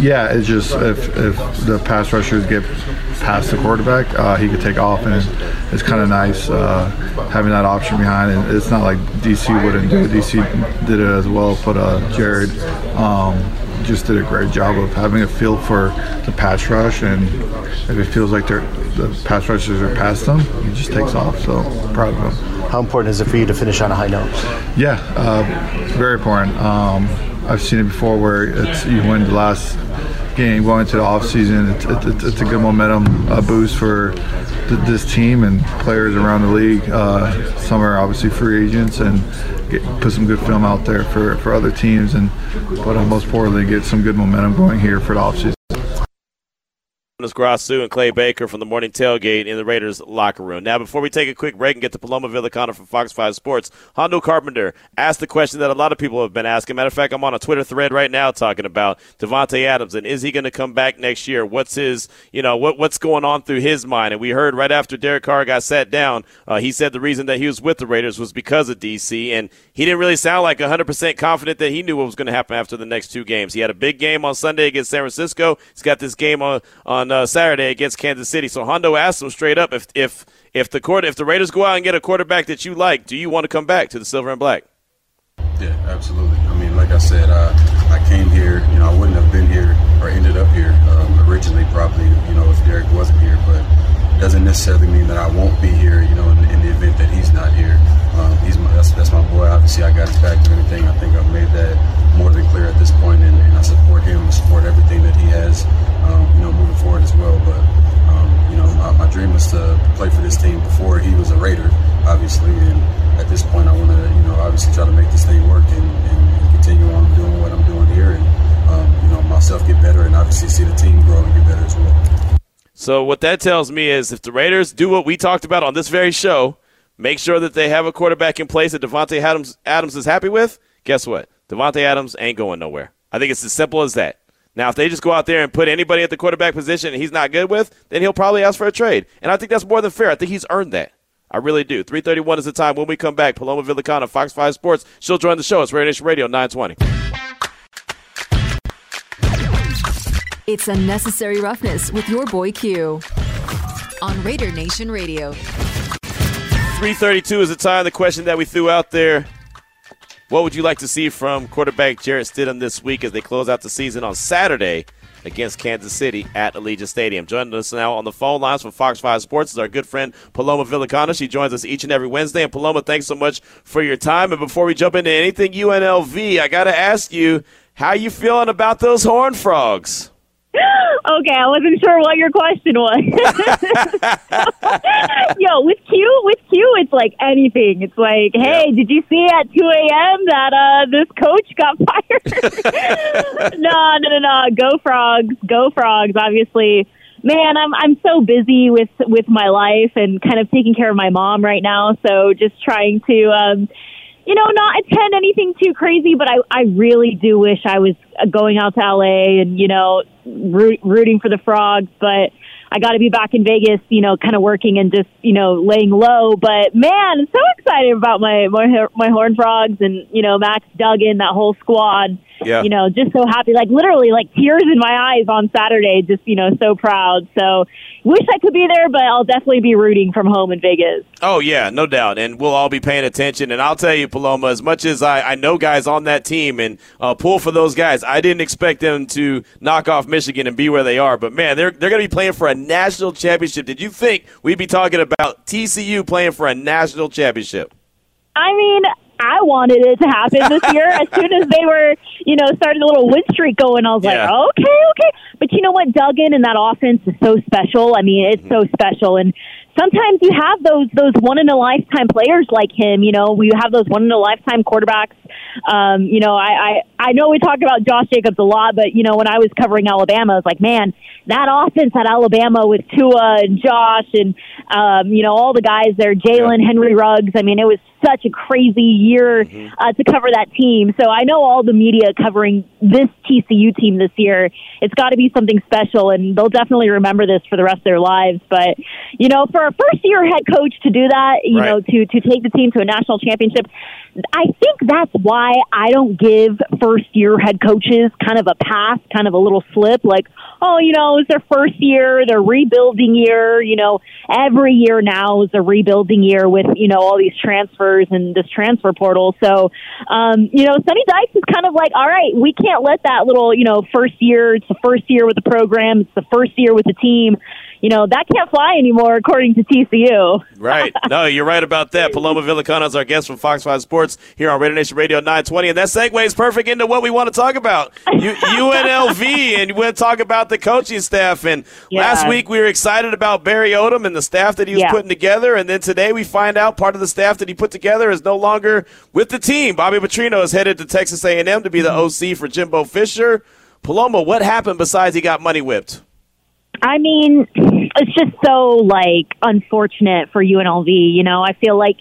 Speaker 14: yeah, it's just if, if the pass rushers get past the quarterback, uh, he could take off, and it's, it's kind of nice uh, having that option behind. And it's not like DC wouldn't do it. DC did it as well, but uh, Jarrett. Um, just did a great job of having a feel for the pass rush, and if it feels like they're, the pass rushers are past them, he just takes off. So proud of him.
Speaker 13: How important is it for you to finish on a high note?
Speaker 14: Yeah, uh, very important. Um, I've seen it before where it's you win the last game going into the off season. It's, it's, a good momentum uh, boost for th- this team and players around the league. Uh, some are obviously free agents and get, put some good film out there for, for other teams, and but most importantly, get some good momentum going here for the offseason.
Speaker 10: Grasu and Clay Baker from the morning tailgate in the Raiders locker room. Now, before we take a quick break and get to Paloma Villicana from Fox 5 Sports, Hondo Carpenter asked the question that a lot of people have been asking. Matter of fact, I'm on a Twitter thread right now talking about Davante Adams and is he going to come back next year? What's his, you know, what, what's going on through his mind? And we heard right after Derek Carr got sat down, uh, he said the reason that he was with the Raiders was because of DC, and he didn't really sound like 100% confident that he knew what was going to happen after the next two games. He had a big game on Sunday against San Francisco. He's got this game on on uh, Saturday against Kansas City. So Hondo asked him straight up if if if the court if the Raiders go out and get a quarterback that you like, do you want to come back to the Silver and Black?
Speaker 15: Yeah, absolutely. I mean, like I said, uh, I came here. You know, I wouldn't have been here or ended up here um, originally, probably. You know, if Derek wasn't here, but doesn't necessarily mean that I won't be here. You know, in, in the event that he's not here. Um, he's my, that's, that's my boy. Obviously, I got his back and everything. I think I've made that more than clear at this point, and, and I support him, support everything that he has. Um, you know, moving forward as well. But um, you know, my, my dream was to play for this team before he was a Raider, obviously. And at this point, I want to, you know, obviously try to make this thing work and, and continue on doing what I'm doing here, and um, you know, myself get better, and obviously see the team grow and get better as well.
Speaker 10: So what that tells me is if the Raiders do what we talked about on this very show, make sure that they have a quarterback in place that Davante Adams Adams is happy with. Guess what? Davante Adams ain't going nowhere. I think it's as simple as that. Now, if they just go out there and put anybody at the quarterback position he's not good with, then he'll probably ask for a trade. And I think that's more than fair. I think he's earned that. I really do. 331 is the time when we come back. Paloma Villicana, Fox 5 Sports. She'll join the show. It's Raider Nation Radio 920.
Speaker 8: It's Unnecessary Roughness with your boy Q on Raider Nation Radio.
Speaker 10: 332 is the time. The question that we threw out there. What would you like to see from quarterback Jarrett Stidham this week as they close out the season on Saturday against Kansas City at Allegiant Stadium? Joining us now on the phone lines from Fox 5 Sports is our good friend Paloma Villicana. She joins us each and every Wednesday. And Paloma, thanks so much for your time. And before we jump into anything UNLV, I got to ask you, how you feeling about those Horn Frogs? <gasps>
Speaker 16: Okay, I wasn't sure what your question was. <laughs> Yo, with Q, with Q, it's like anything. It's like, hey, did you see at 2 a.m. that uh, this coach got <laughs> fired? <laughs> no, no, no, no. Go frogs, go frogs. Obviously, man, I'm I'm so busy with with my life and kind of taking care of my mom right now. So just trying to. Um, you know, not attend anything too crazy, but I, I really do wish I was uh, going out to LA and, you know, root, rooting for the frogs, but I got to be back in Vegas, you know, kind of working and just, you know, laying low. But man, I'm so excited about my, my, my Horn Frogs and, you know, Max Duggan, that whole squad.
Speaker 10: Yeah.
Speaker 16: You know, just so happy, like literally like tears in my eyes on Saturday, just, you know, so proud. So wish I could be there, but I'll definitely be rooting from home in Vegas.
Speaker 10: Oh yeah, no doubt, and we'll all be paying attention. And I'll tell you, Paloma, as much as I, I know guys on that team and uh, pull for those guys, I didn't expect them to knock off Michigan and be where they are. But man, they're they're going to be playing for a national championship. Did you think we'd be talking about TCU playing for a national championship?
Speaker 16: I mean, I wanted it to happen this year. as <laughs> soon as they were, you know, started a little win streak going, I was
Speaker 10: Yeah.
Speaker 16: like, okay, okay. But you know what? Duggan and that offense is so special. I mean, it's so special. And sometimes you have those those one in a lifetime players like him. You know, we have those one in a lifetime quarterbacks Um, you know, I, I I know we talk about Josh Jacobs a lot, but you know, when I was covering Alabama, I was like, man, that offense at Alabama with Tua and Josh and um, you know all the guys there, Jalen, Henry Ruggs. I mean, it was such a crazy year uh, to cover that team. So I know all the media covering this TCU team this year. It's got to be something special, and they'll definitely remember this for the rest of their lives. But you know, for a first year head coach to do that, you
Speaker 17: Right.
Speaker 16: know, to to take the team to a national championship, I think that's why I don't give first year head coaches kind of a pass, kind of a little slip, like. Oh, you know, it's their first year, their rebuilding year. You know, every year now is a rebuilding year with you know all these transfers and this transfer portal. So, um, you know, Sonny Dykes is kind of like, all right, we can't let that little you know first year. It's the first year with the program. It's the first year with the team. You know, that can't fly anymore, according to TCU. <laughs>
Speaker 10: Right. No, you're right about that. Paloma Villicana is our guest from Fox 5 Sports here on Raider Nation Radio 920. And that segues perfect into what we want to talk about. U- <laughs> UNLV, and we're talk about the coaching staff. And
Speaker 17: Yeah.
Speaker 10: last week we were excited about Barry Odom and the staff that he was
Speaker 17: Yeah.
Speaker 10: putting together. And then today we find out part of the staff that he put together is no longer with the team. Bobby Petrino is headed to Texas A&M to be the mm-hmm. OC for Jimbo Fisher. Paloma, what happened besides he got money whipped?
Speaker 16: I mean, it's just so like unfortunate for UNLV. You know, I feel like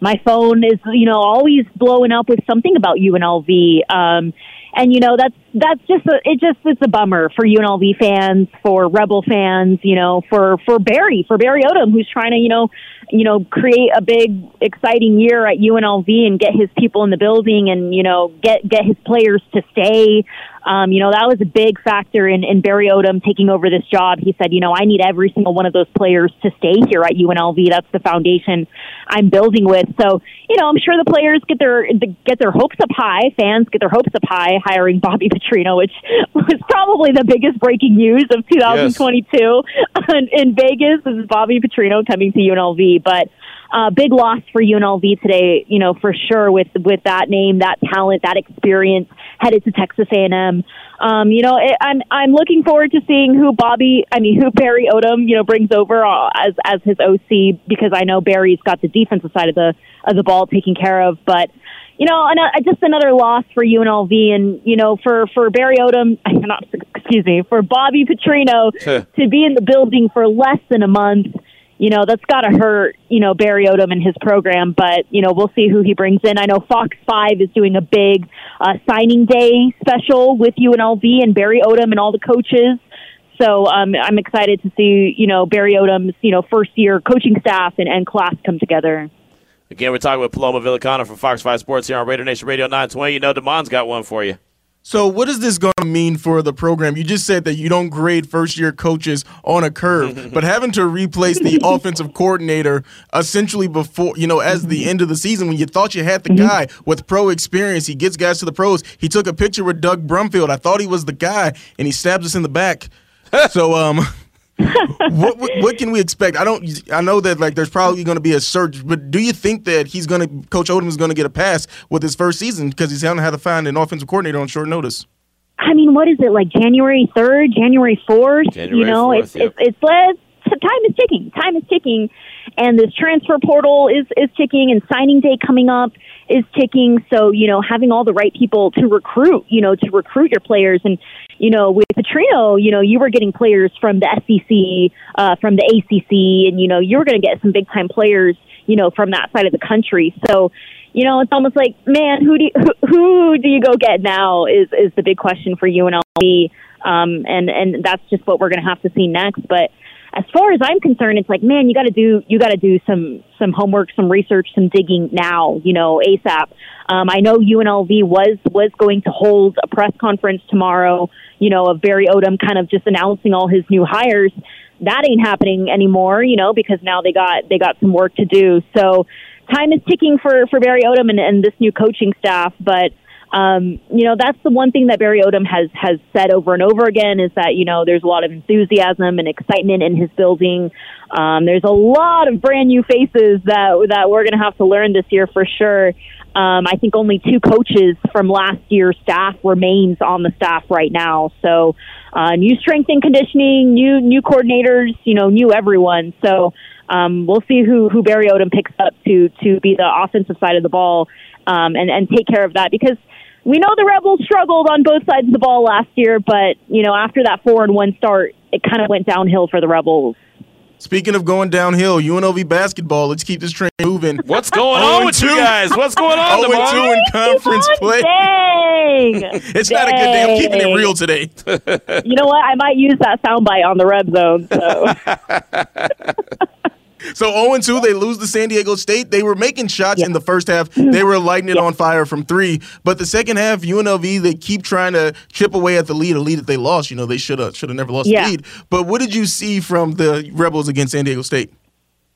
Speaker 16: my phone is you know always blowing up with something about UNLV. Um, and you know that's that's just a, it just it's a bummer for UNLV fans, for Rebel fans, you know, for for Barry, for Barry Odom, who's trying to you know you know create a big exciting year at UNLV and get his people in the building and you know get get his players to stay. Um, you know, that was a big factor in, in Barry Odom taking over this job. He said, you know, I need every single one of those players to stay here at UNLV. That's the foundation I'm building with. So, you know, I'm sure the players get their get their hopes up high. Fans get their hopes up high hiring Bobby <laughs> Petrino, which was probably the biggest breaking news of 2022 <laughs> in- in Vegas. This is Bobby Petrino coming to UNLV, but uh, big loss for UNLV today, you know, for sure with with that name, that talent, that experience headed to Texas A&M. Um, you know, it, I'm I'm looking forward to seeing who Bobby, I mean, <laughs> who Barry Odom, you know, brings over uh, as as his OC because I know Barry's got the defensive side of the of the ball taken care of, but you know, and, uh, just another loss for UNLV, and you know, for for Barry Odom, <laughs> not excuse me, for Bobby Petrino to be in the building for less than a month you know that's got to hurt you know Barry Odom and his program but you know we'll see who he brings in I know Fox 5 is doing a big uh, signing day special with UNLV and Barry Odom and all the coaches so um, I'm excited to see you know Barry Odom's you know first year coaching staff and, and class come together
Speaker 10: Again, we're talking with Paloma Villicana from Fox 5 Sports here on Raider Nation Radio 920. You know, Damon's got one for you.
Speaker 4: So, what is this going to mean for the program? You just said that you don't grade first year coaches on a curve, <laughs> but having to replace the offensive coordinator essentially before, you know, as the end of the season when you thought you had the guy with pro experience, he gets guys to the pros. He took a picture with Doug Brumfield. I thought he was the guy, and he stabs us in the back. so, um, <laughs> what, what what can we expect? I don't. I know that like there's probably going to be a search, but do you think that he's going to Coach Odom is going to get a pass with his first season because he's going to have to find an offensive coordinator on short notice?
Speaker 16: I mean what is it like January 3rd January 4th you know
Speaker 4: 4th,
Speaker 16: it's,
Speaker 4: yep.
Speaker 16: it's it's it's time is ticking time is ticking and this transfer portal is is ticking and signing day coming up is ticking so you know having all the right people to recruit you know to recruit your players and you know with Petrino you know you were getting players from the SEC uh from the ACC and you know you were going to get some big time players you know from that side of the country so you know, it's almost like, man, who do you, who, who do you go get now? Is is the big question for UNLV, um, and and that's just what we're going to have to see next. But as far as I'm concerned, it's like, man, you got to do you got to do some some homework, some research, some digging now. You know, ASAP. Um, I know UNLV was was going to hold a press conference tomorrow. You know, of Barry Odom kind of just announcing all his new hires. That ain't happening anymore. You know, because now they got they got some work to do. So time is ticking for for Barry Odom and, and this new coaching staff, but. Um, you know that's the one thing that Barry Odom has has said over and over again is that you know there's a lot of enthusiasm and excitement in his building. Um, there's a lot of brand new faces that that we're going to have to learn this year for sure. Um, I think only two coaches from last year's staff remains on the staff right now. So uh, new strength and conditioning, new new coordinators, you know, new everyone. So um, we'll see who who Barry Odom picks up to to be the offensive side of the ball um, and and take care of that because we know the Rebels struggled on both sides of the ball last year, but you know after that four and one start, it kind of went downhill for the Rebels.
Speaker 4: Speaking of going downhill, UNLV basketball. Let's keep this train moving.
Speaker 10: What's going on with you oh guys? What's going on,
Speaker 4: Oh, and two in conference play.
Speaker 16: Dang! <laughs>
Speaker 4: It's not a good day. I'm keeping it real today. <laughs>
Speaker 16: You know what? I might use that soundbite on the red zone. So <laughs>
Speaker 4: So 0 and 2, they lose to San Diego State. They were making shots in the first half. They were lighting it on fire from three. But the second half, UNLV, they keep trying to chip away at the lead, a lead that they lost. You know, they should have should have never lost
Speaker 16: Yeah.
Speaker 4: the lead. But what did you see from the Rebels against San Diego State?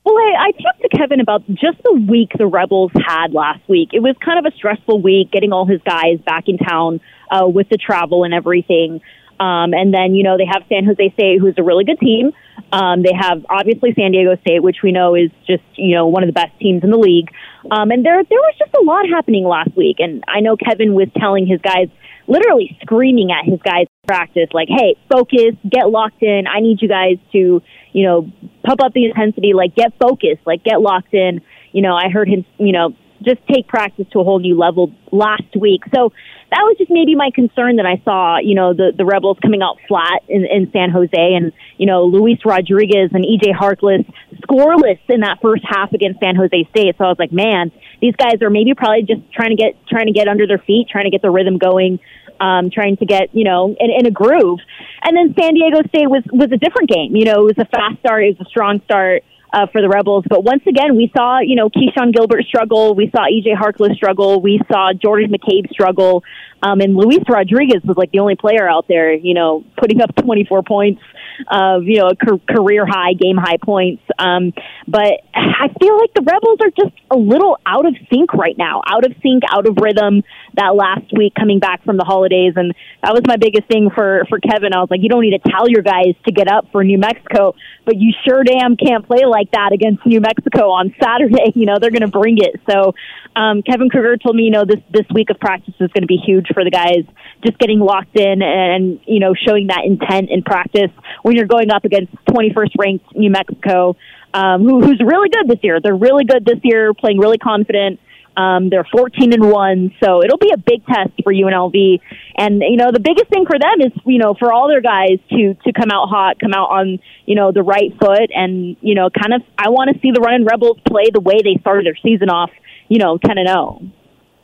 Speaker 16: Well, I, I talked to Kevin about just the week the Rebels had last week. It was kind of a stressful week, getting all his guys back in town uh, with the travel and everything. Um, and then, you know, they have San Jose State, who's a really good team. Um, they have obviously San Diego State, which we know is just, you know, one of the best teams in the league. Um, and there, there was just a lot happening last week. And I know Kevin was telling his guys, literally screaming at his guys practice, like, hey, focus, get locked in. I need you guys to, you know, pump up the intensity, like, get focused, like, get locked in. You know, I heard him, you know, just take practice to a whole new level last week. So that was just maybe my concern that I saw, you know, the, the Rebels coming out flat in, in San Jose and, you know, Luis Rodriguez and EJ Harkless scoreless in that first half against San Jose State. So I was like, man, these guys are maybe probably just trying to get, trying to get under their feet, trying to get the rhythm going, um, trying to get, you know, in, in a groove. And then San Diego State was, was a different game. You know, it was a fast start. It was a strong start uh, for the Rebels. But once again, we saw, you know, Keshon Gilbert struggle. We saw EJ Harkless struggle. We saw Jordan McCabe struggle. Um, and Luis Rodriguez was like the only player out there, you know, putting up <laughs> 24 points of, you know, ca- career high, game high points. Um, but I feel like the Rebels are just a little out of sync right now, out of sync, out of rhythm that last week coming back from the holidays. And that was my biggest thing for, for Kevin. I was like, you don't need to tell your guys to get up for New Mexico, but you sure damn can't play like that against New Mexico on <laughs> Saturday. You know, they're going to bring it. So, um, Kevin Kruger told me, you know, this, this week of practice is going to be huge for the guys, just getting locked in and, you know, showing that intent in practice when you're going up against 21st ranked New Mexico, um, who, who's really good this year. They're really good this year, playing really confident. Um, they're 14 and one, so it'll be a big test for UNLV. And you know, the biggest thing for them is you know for all their guys to to come out hot, come out on you know the right foot, and you know, kind of. I want to see the Running Rebels play the way they started their season off. You know, 10 and oh. 0.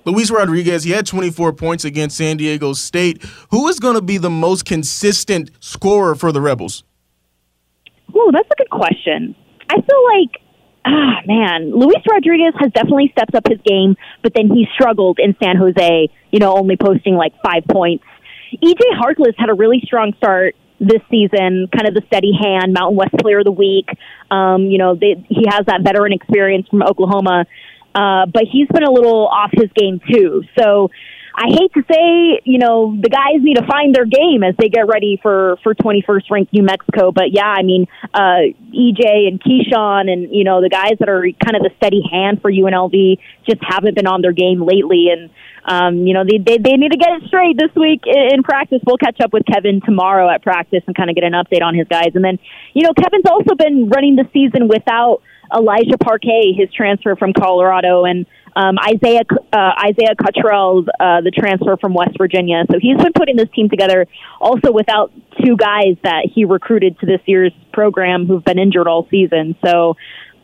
Speaker 4: Luis Rodriguez, he had 24 points against San Diego State. Who is going to be the most consistent scorer for the Rebels?
Speaker 16: Oh, that's a good question. I feel like, ah, man, Luis Rodriguez has definitely stepped up his game, but then he struggled in San Jose, you know, only posting like five points. EJ Harkless had a really strong start this season, kind of the steady hand, Mountain West Player of the Week. Um, you know, they, he has that veteran experience from Oklahoma, uh, but he's been a little off his game too. So I hate to say, you know, the guys need to find their game as they get ready for for 21st ranked New Mexico. But yeah, I mean, uh, EJ and Keshon and you know the guys that are kind of the steady hand for UNLV just haven't been on their game lately, and um, you know they, they they need to get it straight this week in, in practice. We'll catch up with Kevin tomorrow at practice and kind of get an update on his guys. And then you know Kevin's also been running the season without Elijah Parquet, his transfer from Colorado, and um, Isaiah uh, Isaiah Cottrell, uh, the transfer from West Virginia. So he's been putting this team together also without two guys that he recruited to this year's program who've been injured all season. So.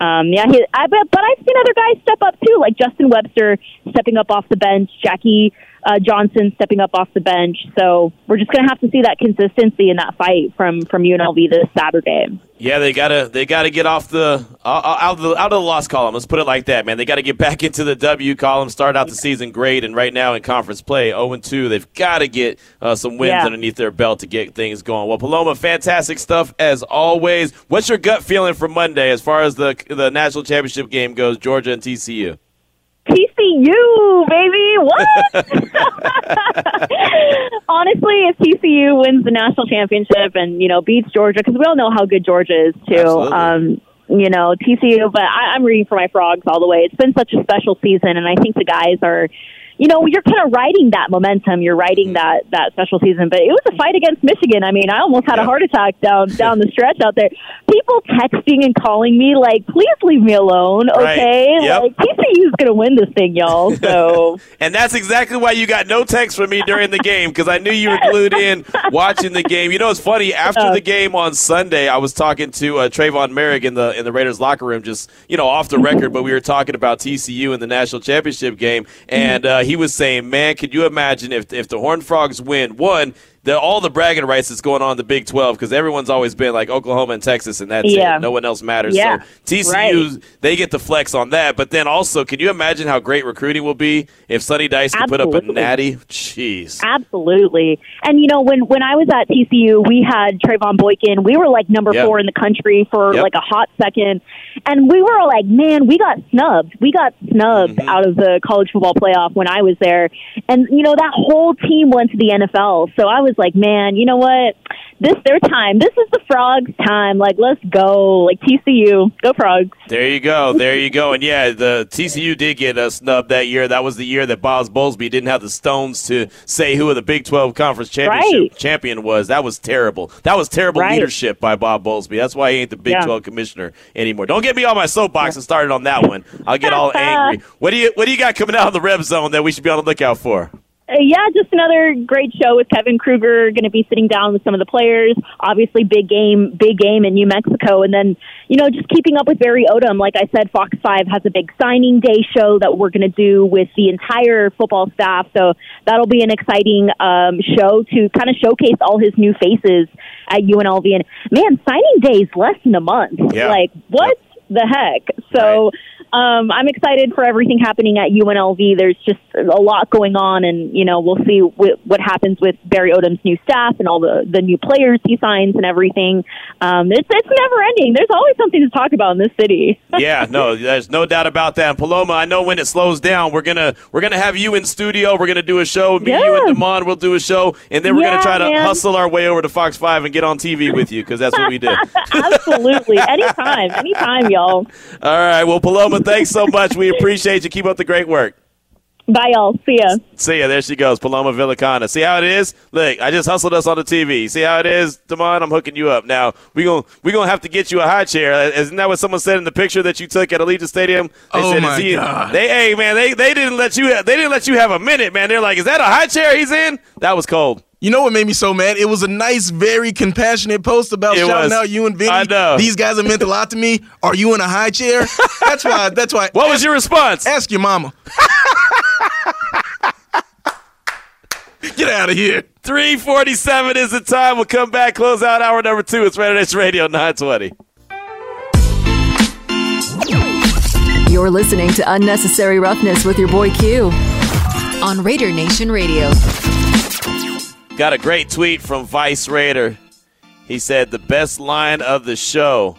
Speaker 16: Um, yeah, he, I bet, but I've seen other guys step up too, like Justin Webster stepping up off the bench, Jackie uh, Johnson stepping up off the bench. So we're just going to have to see that consistency in that fight from from UNLV this Saturday.
Speaker 10: Yeah, they gotta they gotta get off the uh, out of the out of the loss column. Let's put it like that, man. They got to get back <laughs> into the W column. Start out the season great, and right now in conference play, zero and two. They've got to get uh, some wins
Speaker 16: Yeah.
Speaker 10: underneath their belt to get things going. Well, Paloma, fantastic stuff as always. What's your gut feeling for Monday as far as the the national championship game goes? Georgia and TCU.
Speaker 16: TCU, baby, what? <laughs> Honestly, if TCU wins the national championship and you know beats Georgia, because we all know how good Georgia is too.
Speaker 10: Absolutely.
Speaker 16: Um, you know TCU, but I, I'm rooting for my frogs all the way. It's been such a special season, and I think the guys are. You know, you're kind of riding that momentum. You're riding that that special season. But it was a fight against Michigan. I mean, I almost had a heart attack down down the stretch out there. People texting and calling me like, "Please leave me alone,
Speaker 10: Right.
Speaker 16: okay?"
Speaker 10: Yep.
Speaker 16: Like TCU's gonna win this thing, y'all. <laughs> So
Speaker 10: And that's exactly why you got no text from me during the game because I knew you were glued in watching the game. You know, it's funny. After the game on Sunday, I was talking to uh, Tre'von Moehrig in the in the Raiders locker room, just you know off the record, but we were talking about TCU in the national championship game, and uh, he was saying, "Man, could you imagine if if the Horned Frogs win one?" The, all the bragging rights that's going on in the Big 12 because everyone's always been like Oklahoma and Texas and that's
Speaker 16: Yeah.
Speaker 10: it. No one else matters.
Speaker 16: Yeah.
Speaker 10: So TCU, they get the flex on that. But then also, can you imagine how great recruiting will be if Sonny Dykes can put up a natty? Jeez.
Speaker 16: Absolutely. And you know, when when I was at TCU, we had Trevone Boykin. We were like number
Speaker 10: Yep.
Speaker 16: four in the country for
Speaker 10: Yep.
Speaker 16: like a hot second, and we were like, man, we got snubbed. We got snubbed
Speaker 10: Mm-hmm.
Speaker 16: out of the college football playoff when I was there, and you know that whole team went to the NFL. So I was like, man, you know what? This their time. This is the frogs' time. Like, let's go. Like TCU, go frogs.
Speaker 10: There you go. There you go. And yeah, the TCU did get a snub that year. That was the year that Boz Bowlesby didn't have the stones to say who the Big 12 conference championship
Speaker 16: Right.
Speaker 10: champion was. That was terrible. That was terrible
Speaker 16: Right.
Speaker 10: leadership by Bob Bowlesby. That's why he ain't the Big
Speaker 16: Yeah.
Speaker 10: 12 commissioner anymore. Don't get me on my soapbox and started on that one. I'll get all <laughs> angry. What do you What do you got coming out of the Red Zone that we should be on the lookout for?
Speaker 16: Uh, yeah, just another great show with Kevin Kruger. Going to be sitting down with some of the players. Obviously, big game, big game in New Mexico, and then you know just keeping up with Barry Odom. Like I said, Fox Five has a big signing day show that we're going to do with the entire football staff. So that'll be an exciting um, show to kind of showcase all his new faces at UNLV. And man, signing day is less than a month.
Speaker 17: Yeah.
Speaker 16: Like what the heck? So. Um, I'm excited for everything happening at UNLV. There's just a lot going on, and you know we'll see wh- what happens with Barry Odom's new staff and all the the new players he signs and everything. Um, it's it's never ending. There's always something to talk about in this city. <laughs>
Speaker 10: yeah, no, there's no doubt about that. And Paloma, I know when it slows down, we're gonna we're gonna have you in studio. We're gonna do a show. Me, you, and Demond will do a show, and then we're
Speaker 16: Yeah,
Speaker 10: gonna try to
Speaker 16: man.
Speaker 10: hustle our way over to Fox Five and get on TV with you because that's what we do. <laughs>
Speaker 16: Absolutely, anytime, anytime, y'all. <laughs>
Speaker 10: All right, well, Paloma, thanks so much. We appreciate you. Keep up the great work.
Speaker 16: Bye, y'all. See ya.
Speaker 10: See ya. There she goes, Paloma Villicana. See how it is? Look, I just hustled us on the TV. See how it is, Demond? I'm hooking you up. Now we're gonna we gonna have to get you a high chair. Uh, isn't that what someone said in the picture that you took at Allegiant Stadium? They
Speaker 4: Oh,
Speaker 10: said,
Speaker 4: my
Speaker 10: "Is he-"
Speaker 4: God.
Speaker 10: They hey man, they they didn't let you they didn't let you have a minute, man. They're like, is that a high chair he's in? That was cold.
Speaker 4: You know what made me so mad? It was a nice, very compassionate post about
Speaker 10: It
Speaker 4: shouting
Speaker 10: was.
Speaker 4: out you and Vinny.
Speaker 10: I know.
Speaker 4: These guys have meant a lot to me. Are you in a high chair? <laughs> That's why. That's why.
Speaker 10: What was your response?
Speaker 4: Ask your mama. <laughs> Get out of here.
Speaker 10: 347 is the time. We'll come back, close out hour number two. It's Raider Nation Radio 920.
Speaker 8: You're listening to Unnecessary Roughness with your boy Q on Raider Nation Radio.
Speaker 10: Got a great tweet from Vice Raider. He said, The best line of the show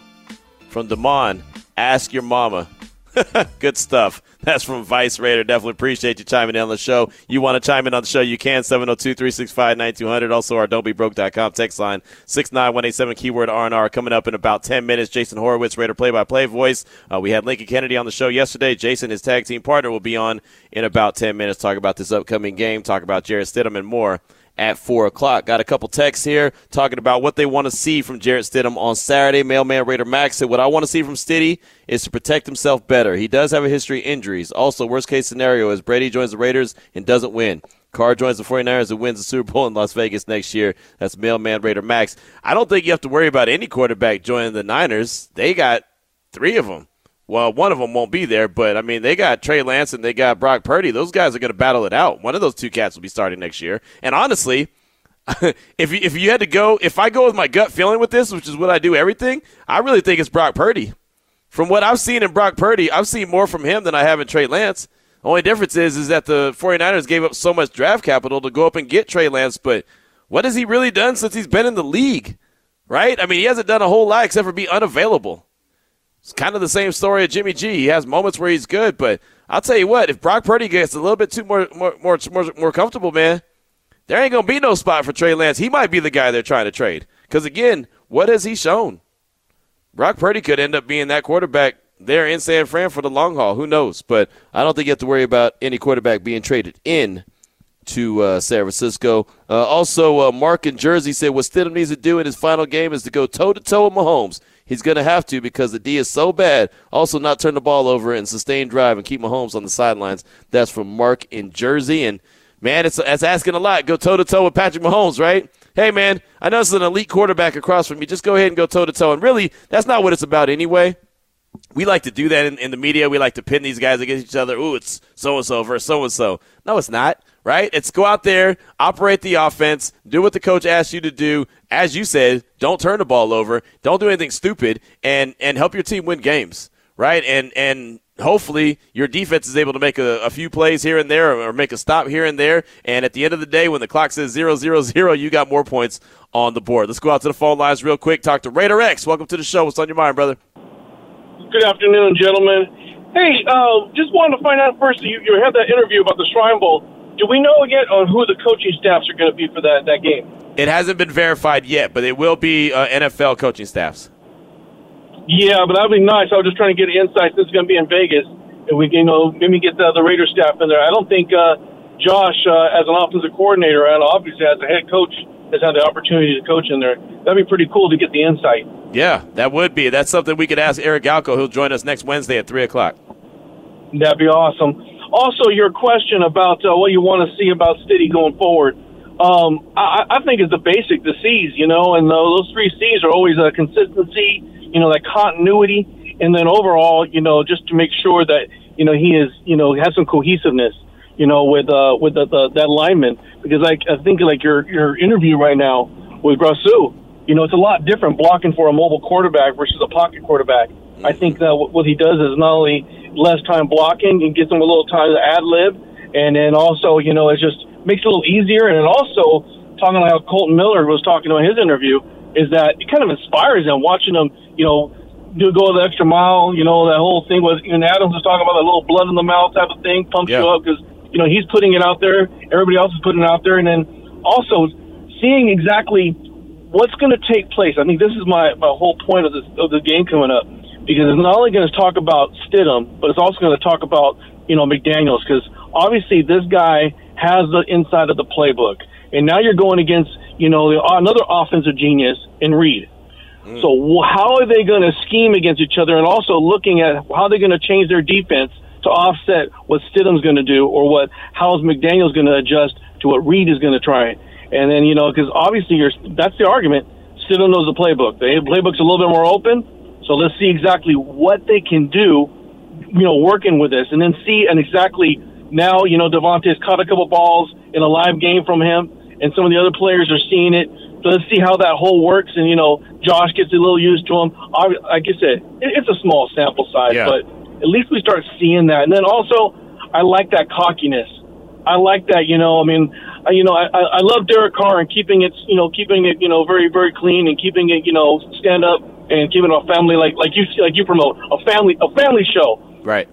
Speaker 10: from Damon, ask your mama. <laughs> Good stuff. That's from Vice Raider. Definitely appreciate you chiming in on the show. You want to chime in on the show, you can. 702 365 9200. Also, our don'tbebroke.com text line 69187 keyword R&R. Coming up in about 10 minutes. Jason Horowitz, Raider play by play voice. Uh, we had Lincoln Kennedy on the show yesterday. Jason, his tag team partner, will be on in about 10 minutes. Talk about this upcoming game, talk about Jarrett Stidham and more at 4 o'clock. Got a couple texts here talking about what they want to see from Jarrett Stidham on Saturday. Mailman Raider Max said, What I want to see from Stiddy is to protect himself better. He does have a history of injuries. Also, worst case scenario is Brady joins the Raiders and doesn't win. Carr joins the 49ers and wins the Super Bowl in Las Vegas next year. That's Mailman Raider Max. I don't think you have to worry about any quarterback joining the Niners. They got three of them. Well, one of them won't be there, but I mean, they got Trey Lance and they got Brock Purdy. Those guys are going to battle it out. One of those two cats will be starting next year. And honestly, <laughs> if you, if you had to go, if I go with my gut feeling with this, which is what I do everything, I really think it's Brock Purdy. From what I've seen in Brock Purdy, I've seen more from him than I have in Trey Lance. Only difference is is that the 49ers gave up so much draft capital to go up and get Trey Lance, but what has he really done since he's been in the league? Right? I mean, he hasn't done a whole lot except for be unavailable. It's kind of the same story of Jimmy G. He has moments where he's good, but I'll tell you what, if Brock Purdy gets a little bit too more more more more, comfortable, man, there ain't gonna be no spot for Trey Lance. He might be the guy they're trying to trade. Because again, what has he shown? Brock Purdy could end up being that quarterback there in San Fran for the long haul. Who knows? But I don't think you have to worry about any quarterback being traded in to uh, San Francisco. Uh, also, uh, Mark in Jersey said what Stidham needs to do in his final game is to go toe to toe with Mahomes. He's going to have to because the D is so bad. Also, not turn the ball over and sustain drive and keep Mahomes on the sidelines. That's from Mark in Jersey. And man, it's, it's asking a lot. Go toe to toe with Patrick Mahomes, right? Hey, man, I know it's an elite quarterback across from me. Just go ahead and go toe to toe. And really, that's not what it's about anyway we like to do that in, in, the media. We like to pin these guys against each other. Ooh, it's so and so versus so and so. No, it's not. Right? It's go out there, operate the offense, do what the coach asks you to do. As you said, don't turn the ball over, don't do anything stupid, and and help your team win games. Right? And and hopefully your defense is able to make a, a few plays here and there, or, or make a stop here and there. And at the end of the day, when the clock says zero zero zero, you got more points on the board. Let's go out to the phone lines real quick. Talk to Raider X. Welcome to the show. What's on your mind, brother?
Speaker 17: Good afternoon, gentlemen. Hey, uh, just wanted to find out first. You, you had that interview about the Shrine Bowl. Do we know yet on who the coaching staffs are going to be for that that game?
Speaker 10: It hasn't been verified yet, but it will be uh, NFL coaching staffs.
Speaker 17: Yeah, but that'd be nice. I was just trying to get insights. This is going to be in Vegas, and we, you know, maybe get the, the Raider staff in there. I don't think uh, Josh, uh, as an offensive coordinator, and obviously as a head coach, has had the opportunity to coach in there. That'd be pretty cool to get the insight.
Speaker 10: Yeah, that would be. That's something we could ask Eric Galko. He'll join us next Wednesday at three o'clock.
Speaker 17: That'd be awesome. Also, your question about uh, what you want to see about Stiddy going forward. Um, I, I think is the basic, the C's, you know, and those three C's are always a consistency, you know, that continuity, and then overall, you know, just to make sure that you know he is, you know, has some cohesiveness, you know, with uh, with the, the, that lineman. Because like I think like your your interview right now with Grasu, you know, it's a lot different blocking for a mobile quarterback versus a pocket quarterback. I think that what he does is not only less time blocking and gives them a little time to ad lib, and then also, you know, it just makes it a little easier. And it also, talking about how Kolton Miller was talking about his interview, is that it kind of inspires them watching them, you know, do go the extra mile. You know, that whole thing was, and Adams was talking about that little blood in the mouth type of thing, pumps
Speaker 10: Yeah.
Speaker 17: you up because you know he's putting it out there, everybody else is putting it out there, and then also seeing exactly what's going to take place. I think this is my, my whole point of this of the game coming up because it's not only going to talk about Stidham, but it's also going to talk about you know McDaniel's because obviously this guy has the inside of the playbook, and now you're going against you know another offensive genius in Reid. Mm. So how are they going to scheme against each other, and also looking at how they're going to change their defense to offset what Stidham's going to do, or what how's McDaniel's going to adjust to what Reid is going to try. And then you know because obviously you're that's the argument. Stidham knows the playbook. The playbook's a little bit more open. So let's see exactly what they can do, you know, working with this, and then see and exactly now you know Davante's caught a couple balls in a live game from him, and some of the other players are seeing it. So let's see how that whole works, and you know Josh gets a little used to him. Like I said, it- it's a small sample size,
Speaker 10: Yeah.
Speaker 17: but at least we start seeing that. And then also, I like that cockiness. I like that. You know, I mean, I, you know, I, I I love Derek Carr and keeping it, you know, keeping it, you know, very very clean and keeping it, you know, stand up and it a family like like you like you promote a family a family show.
Speaker 10: Right.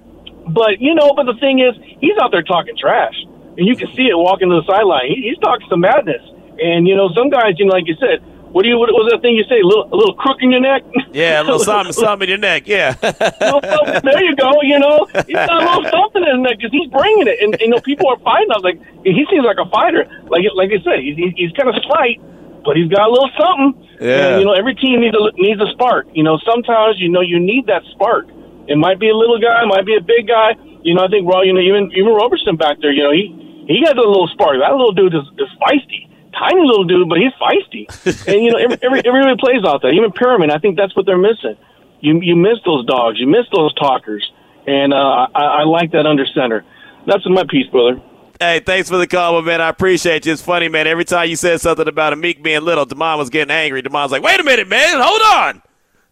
Speaker 17: But you know, but the thing is, he's out there talking trash, and you can see it walking to the sideline. He, he's talking some madness, and you know, some guys, you know, like you said, what do you what was that thing you say? A little a little crook in your neck. <laughs>
Speaker 10: Yeah, a little something, <laughs> something in your neck. Yeah.
Speaker 17: there you go. You know, he's got a little <laughs> something in his neck because he's bringing it, and you know, people are fighting. I was like, he seems like a fighter. Like like I said, he's, he's kind of slight, but he's got a little something.
Speaker 10: Yeah.
Speaker 17: And, you know, every team needs a needs a spark. You know, sometimes you know you need that spark. It might be a little guy, it might be a big guy. You know, I think well, you know, even even Robertson back there. You know, he he has a little spark. That little dude is, is feisty. Tiny little dude, but he's feisty. <laughs> and you know, every, every everybody plays out there. Even Perryman, I think that's what they're missing. You you miss those dogs. You miss those talkers. And uh, I, I like that under center. That's my piece, brother.
Speaker 10: Hey, thanks for the call, man. I appreciate you. It's funny, man. Every time you said something about Amik being little, Demond was getting angry. Demond's like, wait a minute, man. Hold on.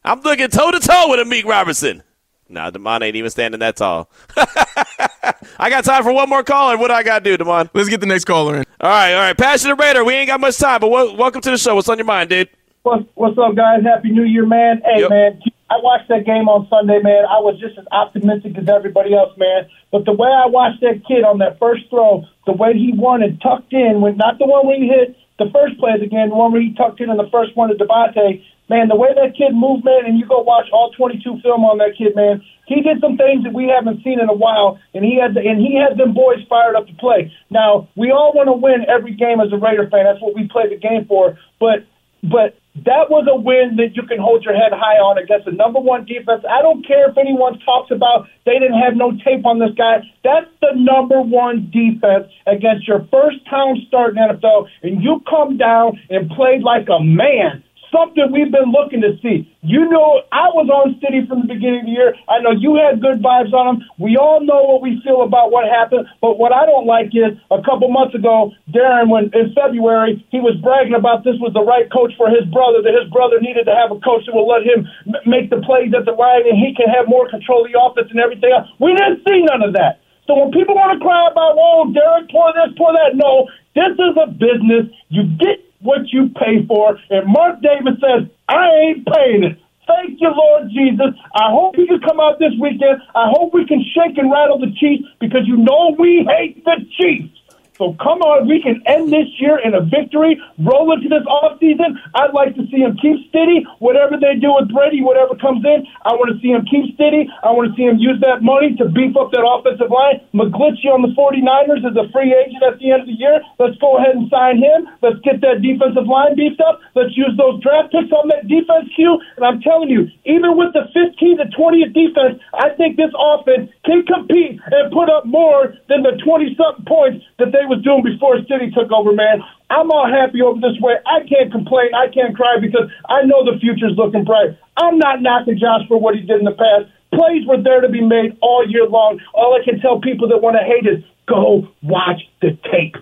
Speaker 10: I'm looking toe to toe with Amik Robertson. Nah, Demond ain't even standing that tall. <laughs> I got time for one more caller. What do I got to do, Demond?
Speaker 4: Let's get the next caller in.
Speaker 10: All right, all right. Passionate Raider, we ain't got much time, but wel- welcome to the show. What's on your mind, dude?
Speaker 18: What's, what's up, guys? Happy New Year, man. Hey, man, I watched that game on Sunday, man. I was just as optimistic as everybody else, man. But the way I watched that kid on that first throw, the way he won and tucked in, when not the one where he hit the first play of the game, the one where he tucked in on the first one to Davante, man, the way that kid moved, man, and you go watch all 22 film on that kid, man. He did some things that we haven't seen in a while, and he had the, and he had them boys fired up to play. Now we all want to win every game as a Raider fan. That's what we play the game for. But but that was a win that you can hold your head high on against the number one defense. I don't care if anyone talks about they didn't have no tape on this guy. That's the number one defense against your first time starting NFL, and you come down and played like a man something we've been looking to see. You know, I was on Stiddy from the beginning of the year. I know you had good vibes on him. We all know what we feel about what happened. But what I don't like is a couple months ago, Darren, when in February, he was bragging about this was the right coach for his brother, that his brother needed to have a coach that will let him make the plays at the right and he can have more control of the offense and everything else. We didn't see none of that. So when people want to cry about, oh, Derek, pour this, pour that, no, this is a business. You get what you pay for. And Mark Davis says, I ain't paying it. Thank you, Lord Jesus. I hope you can come out this weekend. I hope we can shake and rattle the Chiefs because you know we hate the Chiefs. So come on, we can end this year in a victory, roll into this offseason. I'd like to see him keep steady. Whatever they do with Brady, whatever comes in, I want to see him keep steady. I want to see him use that money to beef up that offensive line. McGlinchey on the 49ers is a free agent at the end of the year. Let's go ahead and sign him. Let's get that defensive line beefed up. Let's use those draft picks on that defense queue. And I'm telling you, even with the 15 to 20th defense, I think this offense can compete and put up more than the 20 something points that they was doing before Stiddy took over, man. I'm all happy over this way. I can't complain. I can't cry because I know the future's looking bright. I'm not knocking Josh for what he did in the past. Plays were there to be made all year long. All I can tell people that want to hate is go watch the tape.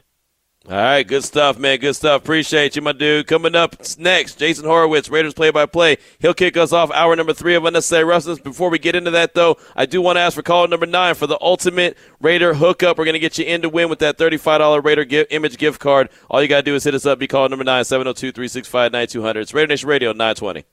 Speaker 10: All right, good stuff, man. Good stuff. Appreciate you, my dude. Coming up next, Jason Horowitz, Raiders play by play. He'll kick us off hour number three of Unnecessary Roughness. Before we get into that, though, I do want to ask for call number nine for the ultimate Raider hookup. We're going to get you in to win with that $35 Raider gift, image gift card. All you got to do is hit us up. Be call number nine, 702 365 9200. It's Raider Nation Radio 920.